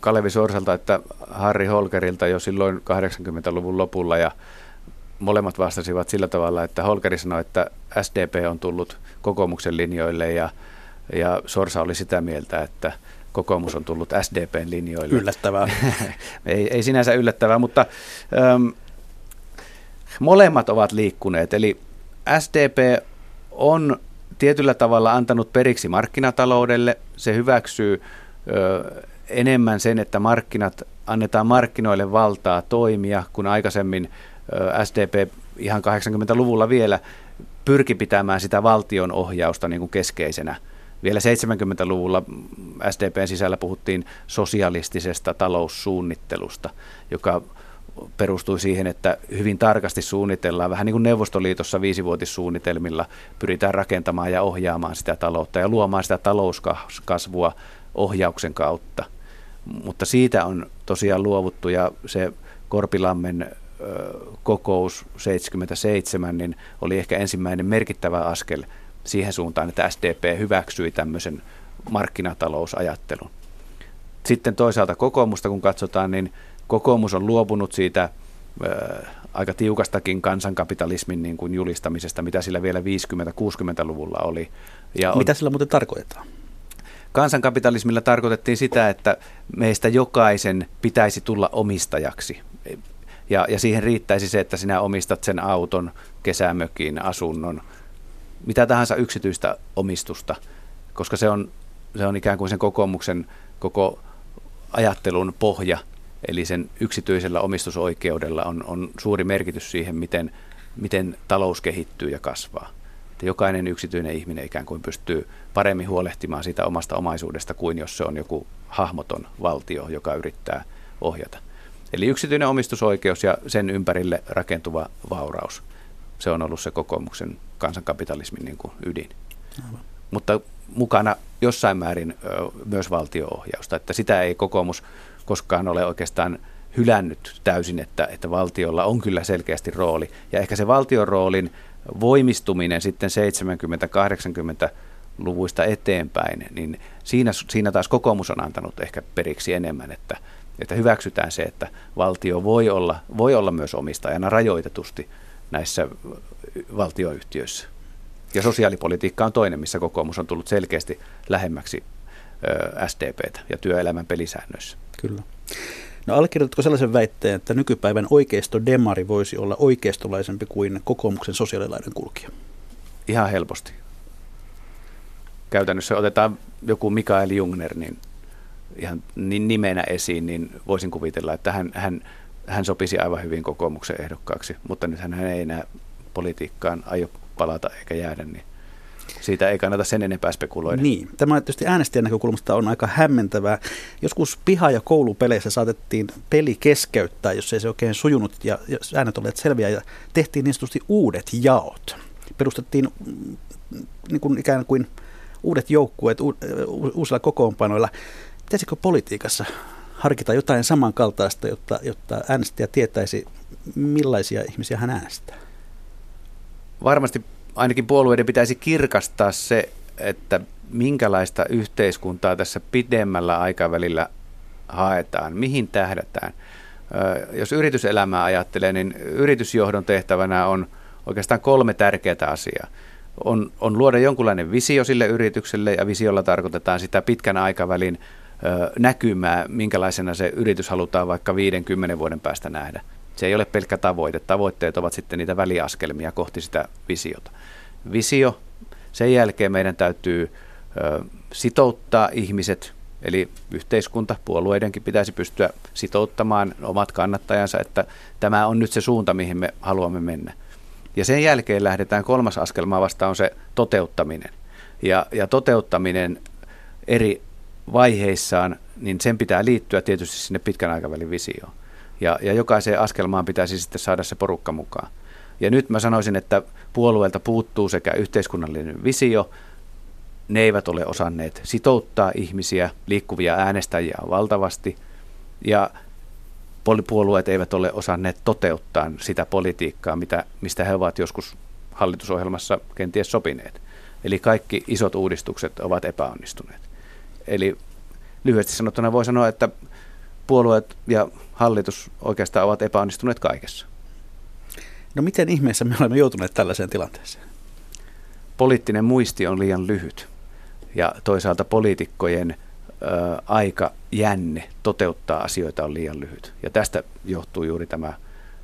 Kalevi Sorsalta että Harri Holkerilta jo silloin 80-luvun lopulla ja molemmat vastasivat sillä tavalla, että Holkeri sanoi, että SDP on tullut kokoomuksen linjoille ja, ja Sorsa oli sitä mieltä, että kokoomus on tullut SDPn linjoille. Yllättävää. ei, ei sinänsä yllättävää, mutta äm, molemmat ovat liikkuneet. Eli SDP on tietyllä tavalla antanut periksi markkinataloudelle. Se hyväksyy ö, enemmän sen, että markkinat annetaan markkinoille valtaa toimia, kun aikaisemmin SDP ihan 80-luvulla vielä pyrki pitämään sitä valtion ohjausta niin kuin keskeisenä. Vielä 70-luvulla SDPn sisällä puhuttiin sosialistisesta taloussuunnittelusta, joka perustui siihen, että hyvin tarkasti suunnitellaan, vähän niin kuin Neuvostoliitossa viisivuotissuunnitelmilla pyritään rakentamaan ja ohjaamaan sitä taloutta ja luomaan sitä talouskasvua ohjauksen kautta. Mutta siitä on tosiaan luovuttu ja se Korpilammen kokous 77 niin oli ehkä ensimmäinen merkittävä askel siihen suuntaan, että SDP hyväksyi tämmöisen markkinatalousajattelun. Sitten toisaalta kokoomusta kun katsotaan, niin kokoomus on luopunut siitä aika tiukastakin kansankapitalismin niin kuin julistamisesta, mitä sillä vielä 50-60-luvulla oli. Ja on, mitä sillä muuten tarkoitetaan? Kansankapitalismilla tarkoitettiin sitä, että meistä jokaisen pitäisi tulla omistajaksi. Ja, ja siihen riittäisi se, että sinä omistat sen auton, kesämökin, asunnon, mitä tahansa yksityistä omistusta, koska se on, se on ikään kuin sen kokoomuksen koko ajattelun pohja, eli sen yksityisellä omistusoikeudella on, on suuri merkitys siihen, miten, miten talous kehittyy ja kasvaa. Että jokainen yksityinen ihminen ikään kuin pystyy paremmin huolehtimaan siitä omasta omaisuudesta kuin jos se on joku hahmoton valtio, joka yrittää ohjata. Eli yksityinen omistusoikeus ja sen ympärille rakentuva vauraus. Se on ollut se kokoomuksen kansankapitalismin niin kuin ydin. Aivan. Mutta mukana jossain määrin myös valtioohjausta, että sitä ei kokoomus koskaan ole oikeastaan hylännyt täysin, että, että valtiolla on kyllä selkeästi rooli. Ja ehkä se valtion roolin voimistuminen sitten 70-80-luvuista eteenpäin, niin siinä, siinä taas kokoomus on antanut ehkä periksi enemmän, että, että hyväksytään se, että valtio voi olla, voi olla myös omistajana rajoitetusti näissä valtioyhtiöissä. Ja sosiaalipolitiikka on toinen, missä kokoomus on tullut selkeästi lähemmäksi SDPtä ja työelämän pelisäännöissä. Kyllä. No allekirjoitatko sellaisen väitteen, että nykypäivän oikeisto demari voisi olla oikeistolaisempi kuin kokoomuksen sosiaalilaiden kulkija? Ihan helposti. Käytännössä otetaan joku Mikael Jungner niin ihan nimenä esiin, niin voisin kuvitella, että hän, hän, hän sopisi aivan hyvin kokoomuksen ehdokkaaksi, mutta nyt hän ei enää politiikkaan aio palata eikä jäädä, niin siitä ei kannata sen enempää spekuloida. Niin, tämä tietysti äänestäjän näkökulmasta on aika hämmentävää. Joskus piha- ja koulupeleissä saatettiin peli keskeyttää, jos ei se oikein sujunut ja jos äänet olivat selviä ja tehtiin niin sanotusti uudet jaot. Perustettiin mm, niin kuin ikään kuin uudet joukkueet uusilla kokoonpanoilla. Pitäisikö politiikassa harkita jotain samankaltaista, jotta, jotta äänestäjä tietäisi, millaisia ihmisiä hän äänestää? Varmasti ainakin puolueiden pitäisi kirkastaa se, että minkälaista yhteiskuntaa tässä pidemmällä aikavälillä haetaan, mihin tähdätään. Jos yrityselämää ajattelee, niin yritysjohdon tehtävänä on oikeastaan kolme tärkeää asiaa. On, on luoda jonkunlainen visio sille yritykselle, ja visiolla tarkoitetaan sitä pitkän aikavälin näkymää, minkälaisena se yritys halutaan vaikka 50 vuoden päästä nähdä. Se ei ole pelkkä tavoite. Tavoitteet ovat sitten niitä väliaskelmia kohti sitä visiota. Visio, sen jälkeen meidän täytyy sitouttaa ihmiset, eli yhteiskunta, puolueidenkin pitäisi pystyä sitouttamaan omat kannattajansa, että tämä on nyt se suunta, mihin me haluamme mennä. Ja sen jälkeen lähdetään kolmas askelma vasta on se toteuttaminen. Ja, ja toteuttaminen eri vaiheissaan, niin sen pitää liittyä tietysti sinne pitkän aikavälin visioon. Ja, ja jokaiseen askelmaan pitäisi sitten saada se porukka mukaan. Ja nyt mä sanoisin, että puolueelta puuttuu sekä yhteiskunnallinen visio, ne eivät ole osanneet sitouttaa ihmisiä, liikkuvia äänestäjiä valtavasti, ja puolueet eivät ole osanneet toteuttaa sitä politiikkaa, mitä, mistä he ovat joskus hallitusohjelmassa kenties sopineet. Eli kaikki isot uudistukset ovat epäonnistuneet. Eli lyhyesti sanottuna voi sanoa, että puolueet ja hallitus oikeastaan ovat epäonnistuneet kaikessa. No miten ihmeessä me olemme joutuneet tällaiseen tilanteeseen? Poliittinen muisti on liian lyhyt ja toisaalta poliitikkojen aika jänne toteuttaa asioita on liian lyhyt. Ja tästä johtuu juuri tämä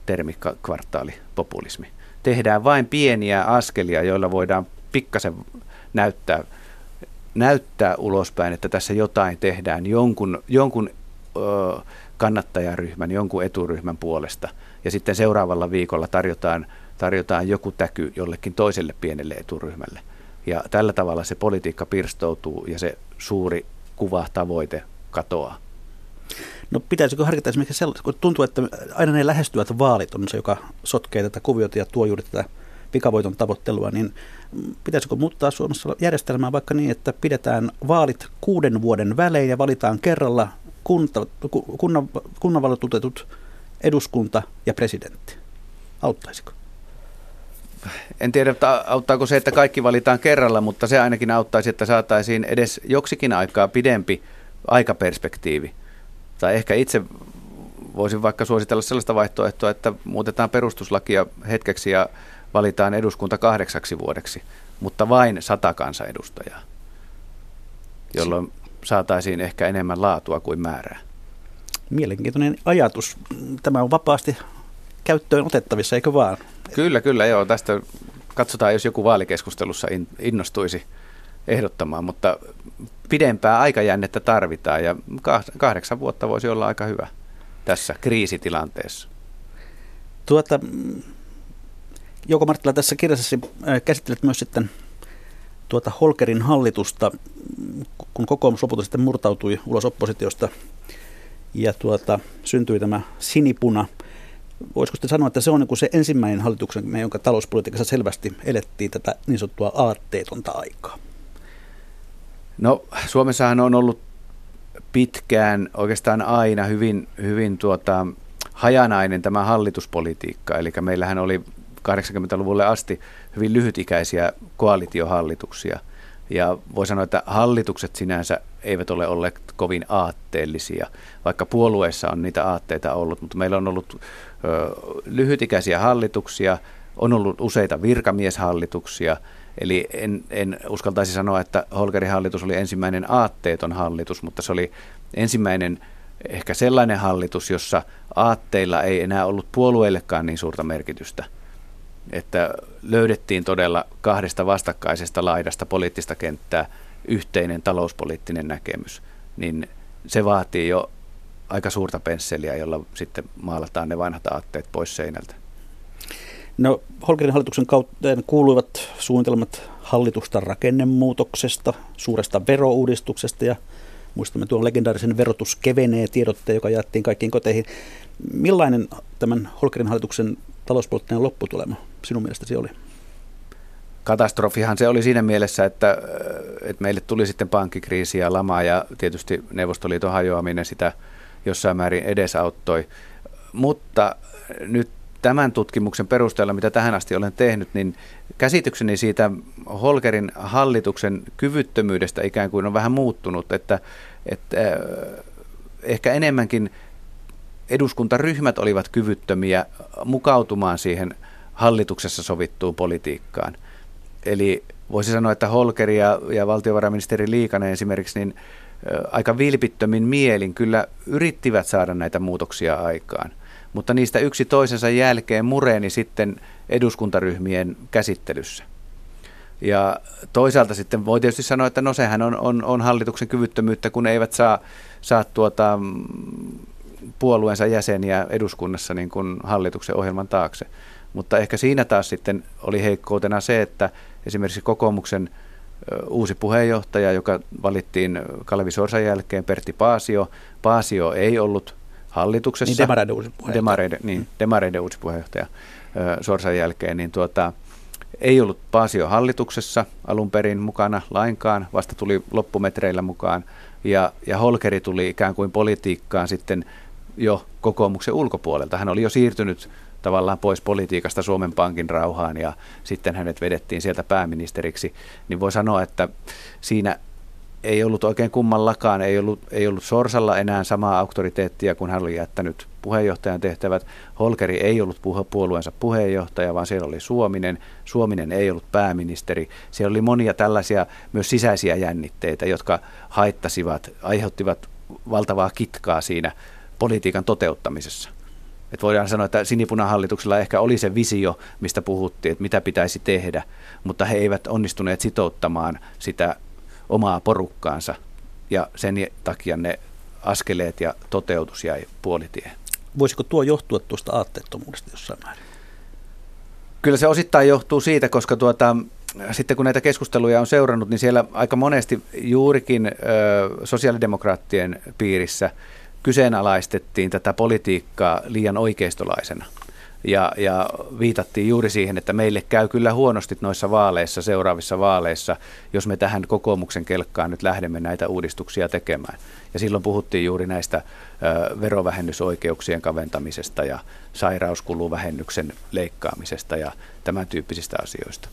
termi kvartaalipopulismi. Tehdään vain pieniä askelia, joilla voidaan pikkasen näyttää, näyttää ulospäin, että tässä jotain tehdään jonkun, jonkun ö, kannattajaryhmän, jonkun eturyhmän puolesta. Ja sitten seuraavalla viikolla tarjotaan, tarjotaan joku täky jollekin toiselle pienelle eturyhmälle. Ja tällä tavalla se politiikka pirstoutuu ja se suuri kuva, tavoite katoaa. No pitäisikö harkita esimerkiksi sellaista, kun tuntuu, että aina ne lähestyvät vaalit on se, joka sotkee tätä kuviota ja tuo juuri tätä pikavoiton tavoittelua, niin pitäisikö muuttaa Suomessa järjestelmää vaikka niin, että pidetään vaalit kuuden vuoden välein ja valitaan kerralla kunta, kunnan, kunnanvaltuutetut, eduskunta ja presidentti? Auttaisiko? En tiedä, auttaako se, että kaikki valitaan kerralla, mutta se ainakin auttaisi, että saataisiin edes joksikin aikaa pidempi aikaperspektiivi. Tai ehkä itse voisin vaikka suositella sellaista vaihtoehtoa, että muutetaan perustuslakia hetkeksi ja valitaan eduskunta kahdeksaksi vuodeksi, mutta vain sata kansanedustajaa, jolloin saataisiin ehkä enemmän laatua kuin määrää. Mielenkiintoinen ajatus. Tämä on vapaasti käyttöön otettavissa, eikö vaan? Kyllä, kyllä, joo. Tästä katsotaan, jos joku vaalikeskustelussa innostuisi ehdottamaan, mutta pidempää aikajännettä tarvitaan ja kahdeksan vuotta voisi olla aika hyvä tässä kriisitilanteessa. Tuota, Jouko Marttila, tässä kirjassasi äh, käsittelet myös sitten tuota Holkerin hallitusta, kun kokoomus lopulta sitten murtautui ulos oppositiosta ja tuota, syntyi tämä sinipuna. Voisiko sitten sanoa, että se on niin se ensimmäinen hallituksen, jonka talouspolitiikassa selvästi elettiin tätä niin sanottua aatteetonta aikaa? No Suomessahan on ollut pitkään, oikeastaan aina hyvin, hyvin tuota, hajanainen tämä hallituspolitiikka. Eli meillähän oli 80-luvulle asti hyvin lyhytikäisiä koalitiohallituksia. Ja voi sanoa, että hallitukset sinänsä eivät ole olleet kovin aatteellisia, vaikka puolueessa on niitä aatteita ollut, mutta meillä on ollut ö, lyhytikäisiä hallituksia, on ollut useita virkamieshallituksia, eli en, en uskaltaisi sanoa, että Holgerin hallitus oli ensimmäinen aatteeton hallitus, mutta se oli ensimmäinen ehkä sellainen hallitus, jossa aatteilla ei enää ollut puolueillekaan niin suurta merkitystä – että löydettiin todella kahdesta vastakkaisesta laidasta poliittista kenttää yhteinen talouspoliittinen näkemys, niin se vaatii jo aika suurta pensseliä, jolla sitten maalataan ne vanhat aatteet pois seinältä. No, Holkerin hallituksen kautta kuuluivat suunnitelmat hallitusta rakennemuutoksesta, suuresta verouudistuksesta ja muistamme tuon legendaarisen verotus kevenee tiedotteen, joka jaettiin kaikkiin koteihin. Millainen tämän Holkerin hallituksen talouspoliittinen lopputulema sinun mielestäsi oli? Katastrofihan se oli siinä mielessä, että, että meille tuli sitten pankkikriisi ja lama ja tietysti Neuvostoliiton hajoaminen sitä jossain määrin edesauttoi. Mutta nyt tämän tutkimuksen perusteella, mitä tähän asti olen tehnyt, niin käsitykseni siitä Holkerin hallituksen kyvyttömyydestä ikään kuin on vähän muuttunut, että, että ehkä enemmänkin eduskuntaryhmät olivat kyvyttömiä mukautumaan siihen hallituksessa sovittuun politiikkaan. Eli voisi sanoa, että Holkeri ja, ja valtiovarainministeri Liikanen esimerkiksi niin aika vilpittömin mielin kyllä yrittivät saada näitä muutoksia aikaan. Mutta niistä yksi toisensa jälkeen mureeni sitten eduskuntaryhmien käsittelyssä. Ja toisaalta sitten voi tietysti sanoa, että no sehän on, on, on hallituksen kyvyttömyyttä, kun eivät saa, saa tuota, puolueensa jäseniä eduskunnassa niin kuin hallituksen ohjelman taakse. Mutta ehkä siinä taas sitten oli heikkoutena se, että esimerkiksi kokoomuksen uusi puheenjohtaja, joka valittiin Kalevi Sorsan jälkeen, Pertti Paasio. Paasio ei ollut hallituksessa. Niin demareiden uusi puheenjohtaja. Demareiden, niin, demareiden uusi puheenjohtaja Sorsan jälkeen, niin tuota, ei ollut Paasio hallituksessa alun perin mukana lainkaan, vasta tuli loppumetreillä mukaan. Ja, ja Holkeri tuli ikään kuin politiikkaan sitten jo kokoomuksen ulkopuolelta. Hän oli jo siirtynyt tavallaan pois politiikasta Suomen Pankin rauhaan ja sitten hänet vedettiin sieltä pääministeriksi, niin voi sanoa, että siinä ei ollut oikein kummallakaan, ei ollut, ei ollut Sorsalla enää samaa auktoriteettia, kun hän oli jättänyt puheenjohtajan tehtävät. Holkeri ei ollut puolueensa puheenjohtaja, vaan siellä oli Suominen. Suominen ei ollut pääministeri. Siellä oli monia tällaisia myös sisäisiä jännitteitä, jotka haittasivat, aiheuttivat valtavaa kitkaa siinä politiikan toteuttamisessa. Et voidaan sanoa, että sinipunahallituksella ehkä oli se visio, mistä puhuttiin, että mitä pitäisi tehdä, mutta he eivät onnistuneet sitouttamaan sitä omaa porukkaansa ja sen takia ne askeleet ja toteutus jäi puolitie. Voisiko tuo johtua tuosta aatteettomuudesta jossain määrin? Kyllä se osittain johtuu siitä, koska tuota, sitten kun näitä keskusteluja on seurannut, niin siellä aika monesti juurikin ö, sosiaalidemokraattien piirissä – kyseenalaistettiin tätä politiikkaa liian oikeistolaisena. Ja, ja viitattiin juuri siihen, että meille käy kyllä huonosti noissa vaaleissa, seuraavissa vaaleissa, jos me tähän kokoomuksen kelkkaan nyt lähdemme näitä uudistuksia tekemään. Ja silloin puhuttiin juuri näistä verovähennysoikeuksien kaventamisesta ja sairauskuluvähennyksen leikkaamisesta ja tämän tyyppisistä asioista.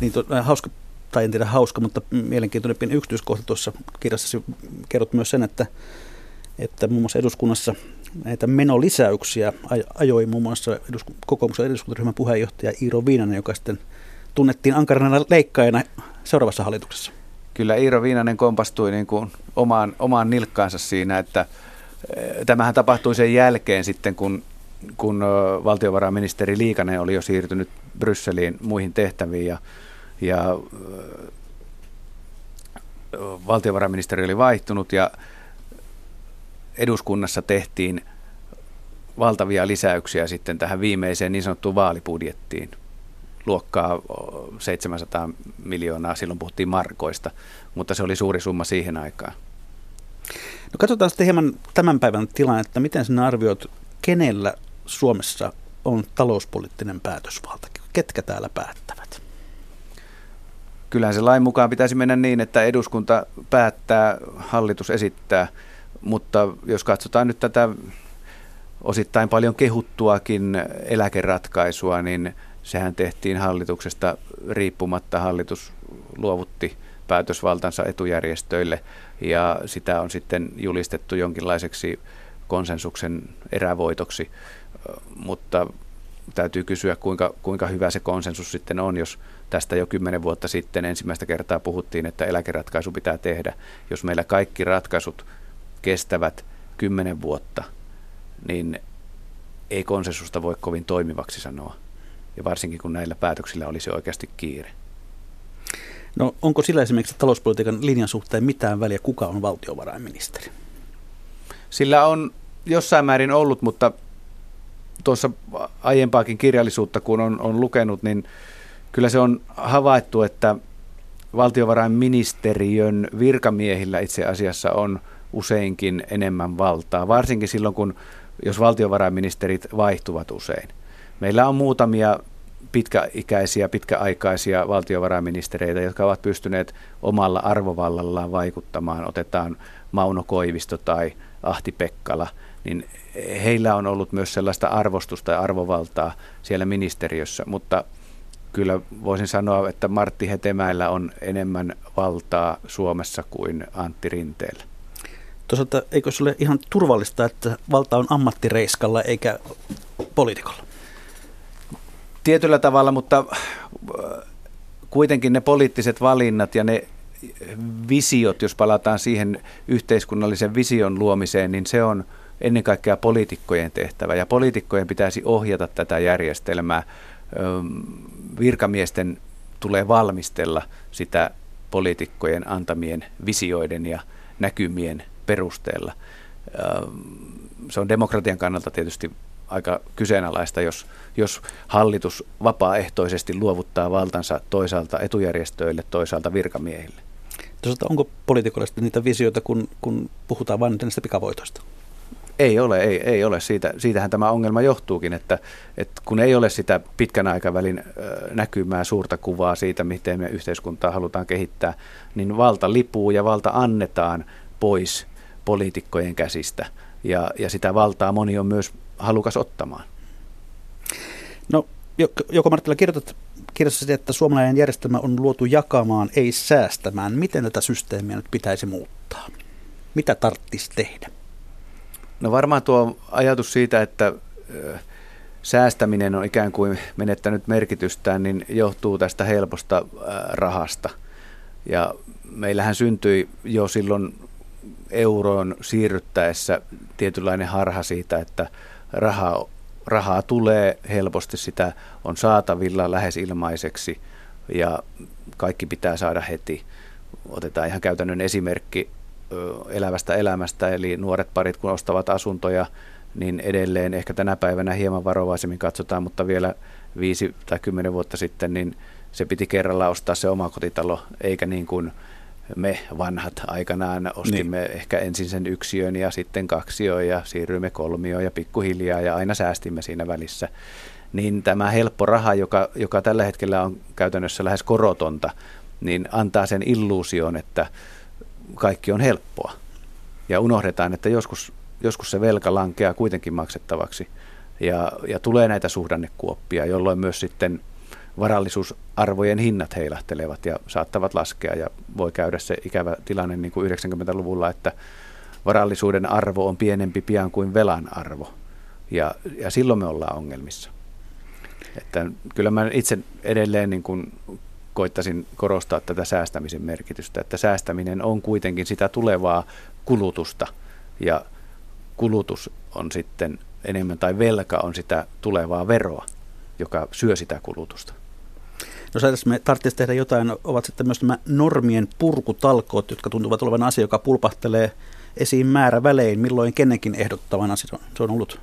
Niin, to, hauska, tai en tiedä hauska, mutta mielenkiintoinen yksityiskohta tuossa kirjassa kerrot myös sen, että että muun muassa eduskunnassa näitä menolisäyksiä ajoi muun muassa kokoomuksen eduskuntaryhmän puheenjohtaja Iiro Viinanen, joka sitten tunnettiin ankarana leikkaajana seuraavassa hallituksessa. Kyllä Iiro Viinanen kompastui niin kuin omaan, omaan nilkkaansa siinä, että eh, tämähän tapahtui sen jälkeen sitten, kun, kun valtiovarainministeri Liikanen oli jo siirtynyt Brysseliin muihin tehtäviin ja, ja valtiovarainministeri oli vaihtunut ja eduskunnassa tehtiin valtavia lisäyksiä sitten tähän viimeiseen niin sanottuun vaalibudjettiin. Luokkaa 700 miljoonaa, silloin puhuttiin markoista, mutta se oli suuri summa siihen aikaan. No katsotaan sitten hieman tämän päivän tilannetta. Miten sinä arvioit, kenellä Suomessa on talouspoliittinen päätösvalta? Ketkä täällä päättävät? Kyllähän se lain mukaan pitäisi mennä niin, että eduskunta päättää, hallitus esittää – mutta jos katsotaan nyt tätä osittain paljon kehuttuakin eläkeratkaisua, niin sehän tehtiin hallituksesta riippumatta. Hallitus luovutti päätösvaltansa etujärjestöille ja sitä on sitten julistettu jonkinlaiseksi konsensuksen erävoitoksi, mutta täytyy kysyä, kuinka, kuinka hyvä se konsensus sitten on, jos tästä jo kymmenen vuotta sitten ensimmäistä kertaa puhuttiin, että eläkeratkaisu pitää tehdä. Jos meillä kaikki ratkaisut kestävät kymmenen vuotta, niin ei konsensusta voi kovin toimivaksi sanoa. Ja varsinkin kun näillä päätöksillä olisi oikeasti kiire. No onko sillä esimerkiksi talouspolitiikan linjan suhteen mitään väliä, kuka on valtiovarainministeri? Sillä on jossain määrin ollut, mutta tuossa aiempaakin kirjallisuutta kun on, on lukenut, niin kyllä se on havaittu, että valtiovarainministeriön virkamiehillä itse asiassa on useinkin enemmän valtaa, varsinkin silloin, kun jos valtiovarainministerit vaihtuvat usein. Meillä on muutamia pitkäikäisiä, pitkäaikaisia valtiovarainministereitä, jotka ovat pystyneet omalla arvovallallaan vaikuttamaan. Otetaan Mauno Koivisto tai Ahti Pekkala, niin heillä on ollut myös sellaista arvostusta ja arvovaltaa siellä ministeriössä, mutta kyllä voisin sanoa, että Martti Hetemäellä on enemmän valtaa Suomessa kuin Antti Rinteellä. Toisaalta eikö se ole ihan turvallista, että valta on ammattireiskalla eikä poliitikolla? Tietyllä tavalla, mutta äh, kuitenkin ne poliittiset valinnat ja ne visiot, jos palataan siihen yhteiskunnallisen vision luomiseen, niin se on ennen kaikkea poliitikkojen tehtävä. Ja poliitikkojen pitäisi ohjata tätä järjestelmää. Virkamiesten tulee valmistella sitä poliitikkojen antamien visioiden ja näkymien perusteella. Se on demokratian kannalta tietysti aika kyseenalaista, jos, jos hallitus vapaaehtoisesti luovuttaa valtansa toisaalta etujärjestöille, toisaalta virkamiehille. Toisaalta onko poliitikoilla niitä visioita, kun, kun puhutaan vain näistä pikavoitoista? Ei ole, ei, ei ole. Siitä, siitähän tämä ongelma johtuukin, että, että kun ei ole sitä pitkän aikavälin näkymää, suurta kuvaa siitä, miten me yhteiskuntaa halutaan kehittää, niin valta lipuu ja valta annetaan pois poliitikkojen käsistä ja, ja sitä valtaa moni on myös halukas ottamaan. No, joko Marttila kirjoitat kirjassa että suomalainen järjestelmä on luotu jakamaan, ei säästämään. Miten tätä systeemiä nyt pitäisi muuttaa? Mitä tarvitsisi tehdä? No varmaan tuo ajatus siitä, että säästäminen on ikään kuin menettänyt merkitystään, niin johtuu tästä helposta rahasta. Ja meillähän syntyi jo silloin euroon siirryttäessä tietynlainen harha siitä, että rahaa, rahaa tulee helposti, sitä on saatavilla lähes ilmaiseksi ja kaikki pitää saada heti. Otetaan ihan käytännön esimerkki elävästä elämästä, eli nuoret parit kun ostavat asuntoja, niin edelleen ehkä tänä päivänä hieman varovaisemmin katsotaan, mutta vielä viisi tai kymmenen vuotta sitten, niin se piti kerralla ostaa se oma kotitalo, eikä niin kuin me vanhat aikanaan ostimme niin. ehkä ensin sen yksiön ja sitten kaksioon ja siirryimme kolmioon ja pikkuhiljaa ja aina säästimme siinä välissä. Niin tämä helppo raha, joka, joka tällä hetkellä on käytännössä lähes korotonta, niin antaa sen illuusion, että kaikki on helppoa. Ja unohdetaan, että joskus, joskus se velka lankeaa kuitenkin maksettavaksi. Ja, ja tulee näitä suhdannekuoppia, jolloin myös sitten varallisuusarvojen hinnat heilahtelevat ja saattavat laskea ja voi käydä se ikävä tilanne niin kuin 90-luvulla, että varallisuuden arvo on pienempi pian kuin velan arvo. Ja, ja silloin me ollaan ongelmissa. Että kyllä mä itse edelleen niin kuin koittaisin korostaa tätä säästämisen merkitystä, että säästäminen on kuitenkin sitä tulevaa kulutusta ja kulutus on sitten enemmän tai velka on sitä tulevaa veroa, joka syö sitä kulutusta. Jos me tarvitsisi tehdä jotain, ovat sitten myös nämä normien purkutalkoot, jotka tuntuvat olevan asia, joka pulpahtelee esiin määrä välein, milloin kenenkin ehdottavan asia. Se on ollut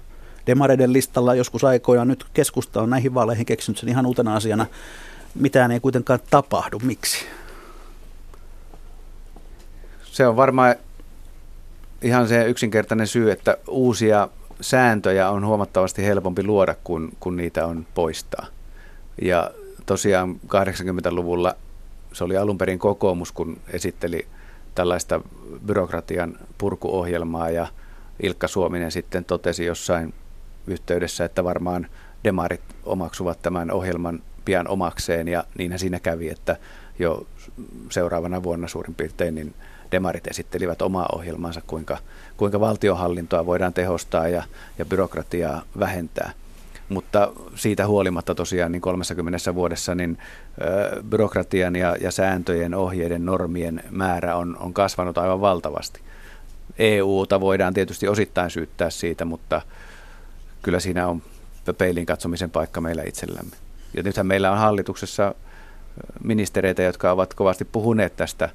demareiden listalla joskus aikoina. Nyt keskusta on näihin vaaleihin keksinyt sen ihan uutena asiana. Mitään ei kuitenkaan tapahdu. Miksi? Se on varmaan ihan se yksinkertainen syy, että uusia sääntöjä on huomattavasti helpompi luoda, kun, kun niitä on poistaa. Ja tosiaan 80-luvulla se oli alun perin kokoomus, kun esitteli tällaista byrokratian purkuohjelmaa ja Ilkka Suominen sitten totesi jossain yhteydessä, että varmaan demarit omaksuvat tämän ohjelman pian omakseen ja niinhän siinä kävi, että jo seuraavana vuonna suurin piirtein niin demarit esittelivät omaa ohjelmansa, kuinka, kuinka valtiohallintoa voidaan tehostaa ja, ja byrokratiaa vähentää. Mutta siitä huolimatta tosiaan niin 30 vuodessa niin byrokratian ja, ja sääntöjen, ohjeiden, normien määrä on, on kasvanut aivan valtavasti. EUta voidaan tietysti osittain syyttää siitä, mutta kyllä siinä on peilin katsomisen paikka meillä itsellämme. Ja nythän meillä on hallituksessa ministereitä, jotka ovat kovasti puhuneet tästä,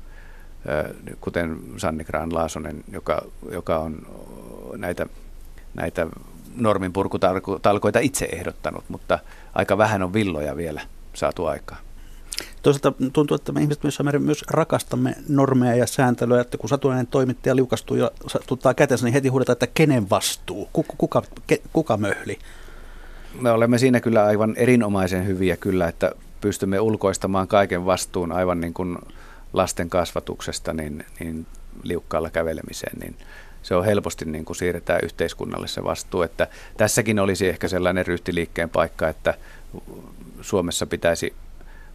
kuten Sanni Graan Laasonen, joka, joka on näitä, näitä norminpurkutalkoita itse ehdottanut, mutta aika vähän on villoja vielä saatu aikaa. Toisaalta tuntuu, että me ihmiset myös, myös rakastamme normeja ja sääntelyä, että kun satuinen toimittaja liukastuu ja tuttaa kätensä, niin heti huudetaan, että kenen vastuu, kuka, kuka, kuka möhli. Me olemme siinä kyllä aivan erinomaisen hyviä kyllä, että pystymme ulkoistamaan kaiken vastuun aivan niin kuin lasten kasvatuksesta niin, niin liukkaalla kävelemiseen, niin se on helposti niin kuin siirretään yhteiskunnalle se vastuu. Että tässäkin olisi ehkä sellainen ryhtiliikkeen paikka, että Suomessa pitäisi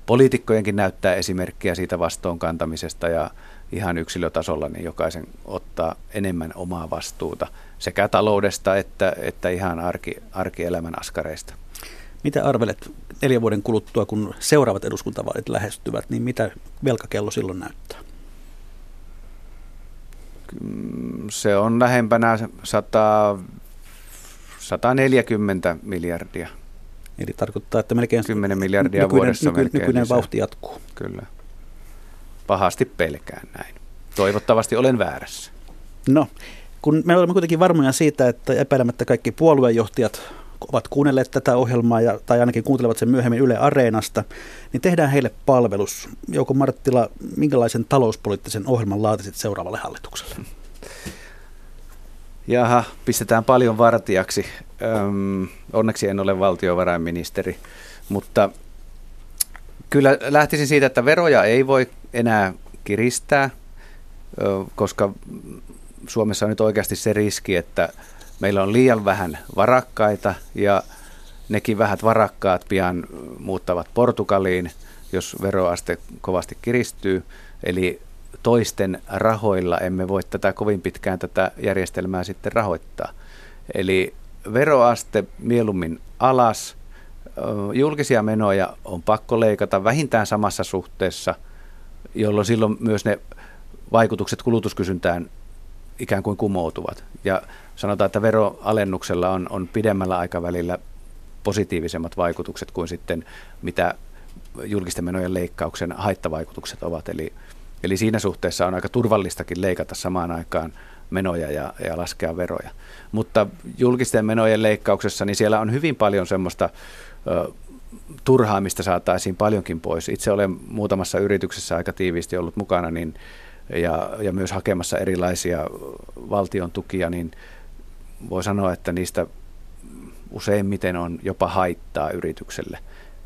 poliitikkojenkin näyttää esimerkkiä siitä vastuunkantamisesta ja ihan yksilötasolla niin jokaisen ottaa enemmän omaa vastuuta sekä taloudesta että, että ihan arki, arkielämän askareista. Mitä arvelet neljän vuoden kuluttua, kun seuraavat eduskuntavaalit lähestyvät, niin mitä velkakello silloin näyttää? Se on lähempänä 100, 140 miljardia. Eli tarkoittaa, että melkein 10 miljardia nykyinen, vuodessa nyky, melkein nykyinen lisää. vauhti jatkuu. Kyllä. Pahasti pelkään näin. Toivottavasti olen väärässä. No, kun me olemme kuitenkin varmoja siitä, että epäilemättä kaikki puoluejohtajat ovat kuunnelleet tätä ohjelmaa ja, tai ainakin kuuntelevat sen myöhemmin Yle Areenasta, niin tehdään heille palvelus. Jouko Marttila, minkälaisen talouspoliittisen ohjelman laatisit seuraavalle hallitukselle? Jaha, pistetään paljon vartijaksi. Öm, onneksi en ole valtiovarainministeri, mutta kyllä lähtisin siitä, että veroja ei voi enää kiristää, koska Suomessa on nyt oikeasti se riski, että meillä on liian vähän varakkaita ja nekin vähät varakkaat pian muuttavat Portugaliin, jos veroaste kovasti kiristyy. Eli toisten rahoilla emme voi tätä kovin pitkään tätä järjestelmää sitten rahoittaa. Eli veroaste mieluummin alas, julkisia menoja on pakko leikata vähintään samassa suhteessa, jolloin silloin myös ne vaikutukset kulutuskysyntään ikään kuin kumoutuvat. Ja sanotaan, että veroalennuksella on, on pidemmällä aikavälillä positiivisemmat vaikutukset kuin sitten mitä julkisten menojen leikkauksen haittavaikutukset ovat. Eli, eli siinä suhteessa on aika turvallistakin leikata samaan aikaan menoja ja, ja laskea veroja. Mutta julkisten menojen leikkauksessa, niin siellä on hyvin paljon semmoista ö, turhaa, mistä saataisiin paljonkin pois. Itse olen muutamassa yrityksessä aika tiiviisti ollut mukana niin, ja, ja myös hakemassa erilaisia valtion tukia, niin voi sanoa, että niistä useimmiten on jopa haittaa yritykselle,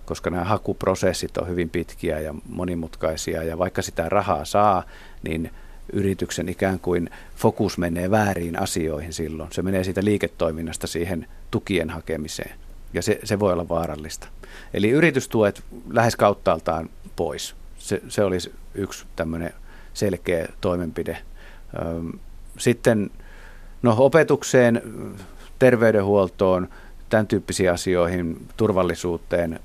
koska nämä hakuprosessit on hyvin pitkiä ja monimutkaisia ja vaikka sitä rahaa saa, niin yrityksen ikään kuin fokus menee väärin asioihin silloin. Se menee siitä liiketoiminnasta siihen tukien hakemiseen ja se, se voi olla vaarallista. Eli yritystuet lähes kauttaaltaan pois. Se, se olisi yksi tämmöinen selkeä toimenpide. sitten no, opetukseen, terveydenhuoltoon, tämän tyyppisiin asioihin, turvallisuuteen,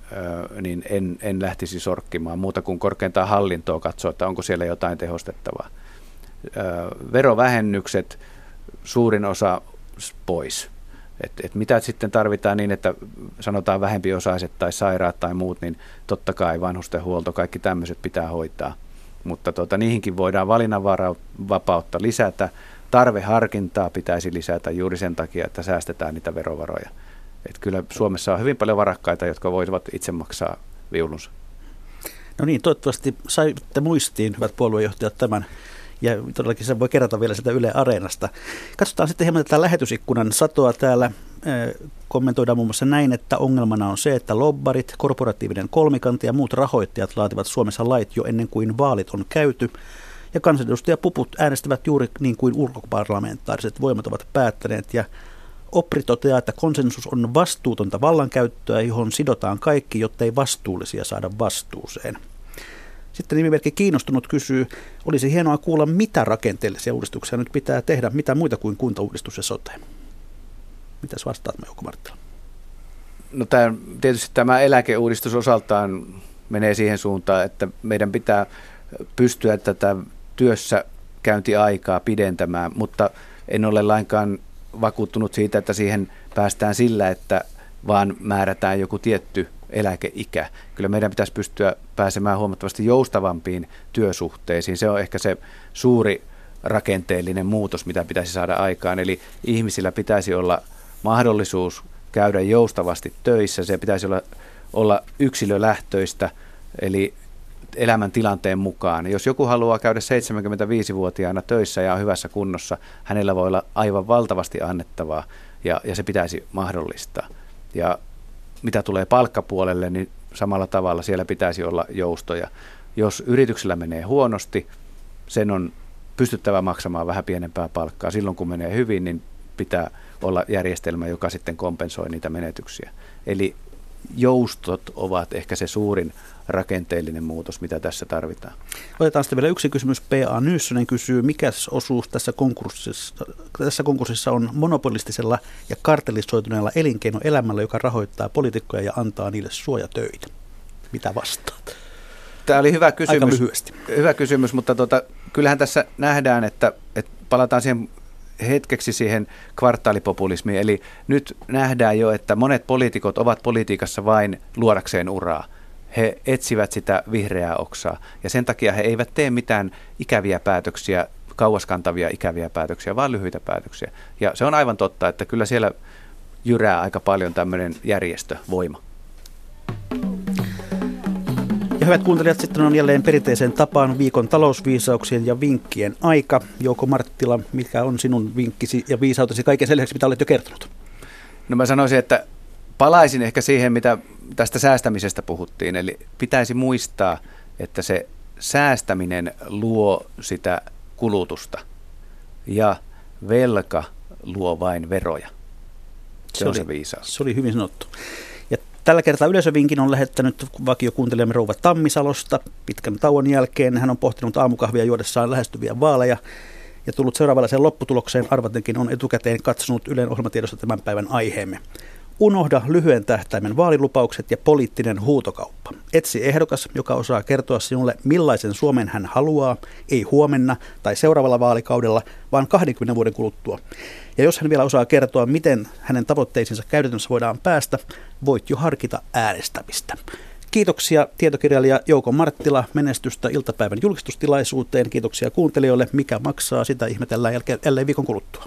niin en, en lähtisi sorkkimaan muuta kuin korkeintaan hallintoa katsoa, että onko siellä jotain tehostettavaa. Verovähennykset, suurin osa pois. Et, et mitä sitten tarvitaan niin, että sanotaan vähempiosaiset tai sairaat tai muut, niin totta kai vanhustenhuolto, kaikki tämmöiset pitää hoitaa. Mutta tota, niihinkin voidaan valinnanvapautta lisätä. Tarveharkintaa pitäisi lisätä juuri sen takia, että säästetään niitä verovaroja. Et kyllä Suomessa on hyvin paljon varakkaita, jotka voivat itse maksaa viulunsa. No niin, toivottavasti saitte muistiin, hyvät puoluejohtajat, tämän ja todellakin se voi kerrata vielä sitä Yle Areenasta. Katsotaan sitten hieman tätä lähetysikkunan satoa täällä. Kommentoidaan muun muassa näin, että ongelmana on se, että lobbarit, korporatiivinen kolmikanti ja muut rahoittajat laativat Suomessa lait jo ennen kuin vaalit on käyty. Ja kansanedustajapuput äänestävät juuri niin kuin ulkoparlamentaariset voimat ovat päättäneet. Ja Opri toteaa, että konsensus on vastuutonta vallankäyttöä, johon sidotaan kaikki, jotta ei vastuullisia saada vastuuseen. Sitten nimimerkki kiinnostunut kysyy, olisi hienoa kuulla, mitä rakenteellisia uudistuksia nyt pitää tehdä, mitä muita kuin kuntauudistus ja sote. Mitäs vastaat, Jouko Marttila? No tämä, tietysti tämä eläkeuudistus osaltaan menee siihen suuntaan, että meidän pitää pystyä tätä työssä käyntiaikaa pidentämään, mutta en ole lainkaan vakuuttunut siitä, että siihen päästään sillä, että vaan määrätään joku tietty eläkeikä. Kyllä meidän pitäisi pystyä pääsemään huomattavasti joustavampiin työsuhteisiin. Se on ehkä se suuri rakenteellinen muutos, mitä pitäisi saada aikaan. Eli ihmisillä pitäisi olla mahdollisuus käydä joustavasti töissä. Se pitäisi olla, olla yksilölähtöistä, eli elämän tilanteen mukaan. Jos joku haluaa käydä 75-vuotiaana töissä ja on hyvässä kunnossa, hänellä voi olla aivan valtavasti annettavaa ja, ja se pitäisi mahdollistaa. Ja mitä tulee palkkapuolelle, niin samalla tavalla siellä pitäisi olla joustoja. Jos yrityksellä menee huonosti, sen on pystyttävä maksamaan vähän pienempää palkkaa. Silloin kun menee hyvin, niin pitää olla järjestelmä, joka sitten kompensoi niitä menetyksiä. Eli joustot ovat ehkä se suurin rakenteellinen muutos, mitä tässä tarvitaan. Otetaan sitten vielä yksi kysymys. P.A. Nyssönen kysyy, mikä osuus tässä konkurssissa, tässä konkurssissa on monopolistisella ja kartellisoituneella elinkeinoelämällä, joka rahoittaa poliitikkoja ja antaa niille suojatöitä. Mitä vastaat? Tämä oli hyvä kysymys. Aika lyhyesti. Hyvä kysymys, mutta tota, kyllähän tässä nähdään, että, että palataan siihen hetkeksi siihen kvartaalipopulismiin. Eli nyt nähdään jo, että monet poliitikot ovat politiikassa vain luodakseen uraa. He etsivät sitä vihreää oksaa ja sen takia he eivät tee mitään ikäviä päätöksiä, kauaskantavia ikäviä päätöksiä, vaan lyhyitä päätöksiä. Ja se on aivan totta, että kyllä siellä jyrää aika paljon tämmöinen järjestövoima. Ja hyvät kuuntelijat, sitten on jälleen perinteiseen tapaan viikon talousviisauksien ja vinkkien aika. Jouko Marttila, mikä on sinun vinkkisi ja viisautesi kaiken sen lisäksi, mitä olet jo kertonut? No mä sanoisin, että palaisin ehkä siihen, mitä tästä säästämisestä puhuttiin. Eli pitäisi muistaa, että se säästäminen luo sitä kulutusta ja velka luo vain veroja. Se, se on oli, se viisaus. Se oli hyvin sanottu. Tällä kertaa yleisövinkin on lähettänyt vakiokuuntelijamme Rouva Tammisalosta. Pitkän tauon jälkeen hän on pohtinut aamukahvia juodessaan lähestyviä vaaleja ja tullut seuraavallaiseen lopputulokseen arvatenkin on etukäteen katsonut Ylen ohjelmatiedosta tämän päivän aiheemme. Unohda lyhyen tähtäimen vaalilupaukset ja poliittinen huutokauppa. Etsi ehdokas, joka osaa kertoa sinulle, millaisen Suomen hän haluaa, ei huomenna tai seuraavalla vaalikaudella, vaan 20 vuoden kuluttua. Ja jos hän vielä osaa kertoa, miten hänen tavoitteisiinsa käytännössä voidaan päästä, voit jo harkita äänestämistä. Kiitoksia tietokirjailija Jouko Marttila menestystä iltapäivän julkistustilaisuuteen. Kiitoksia kuuntelijoille. Mikä maksaa, sitä ihmetellään jälleen viikon kuluttua.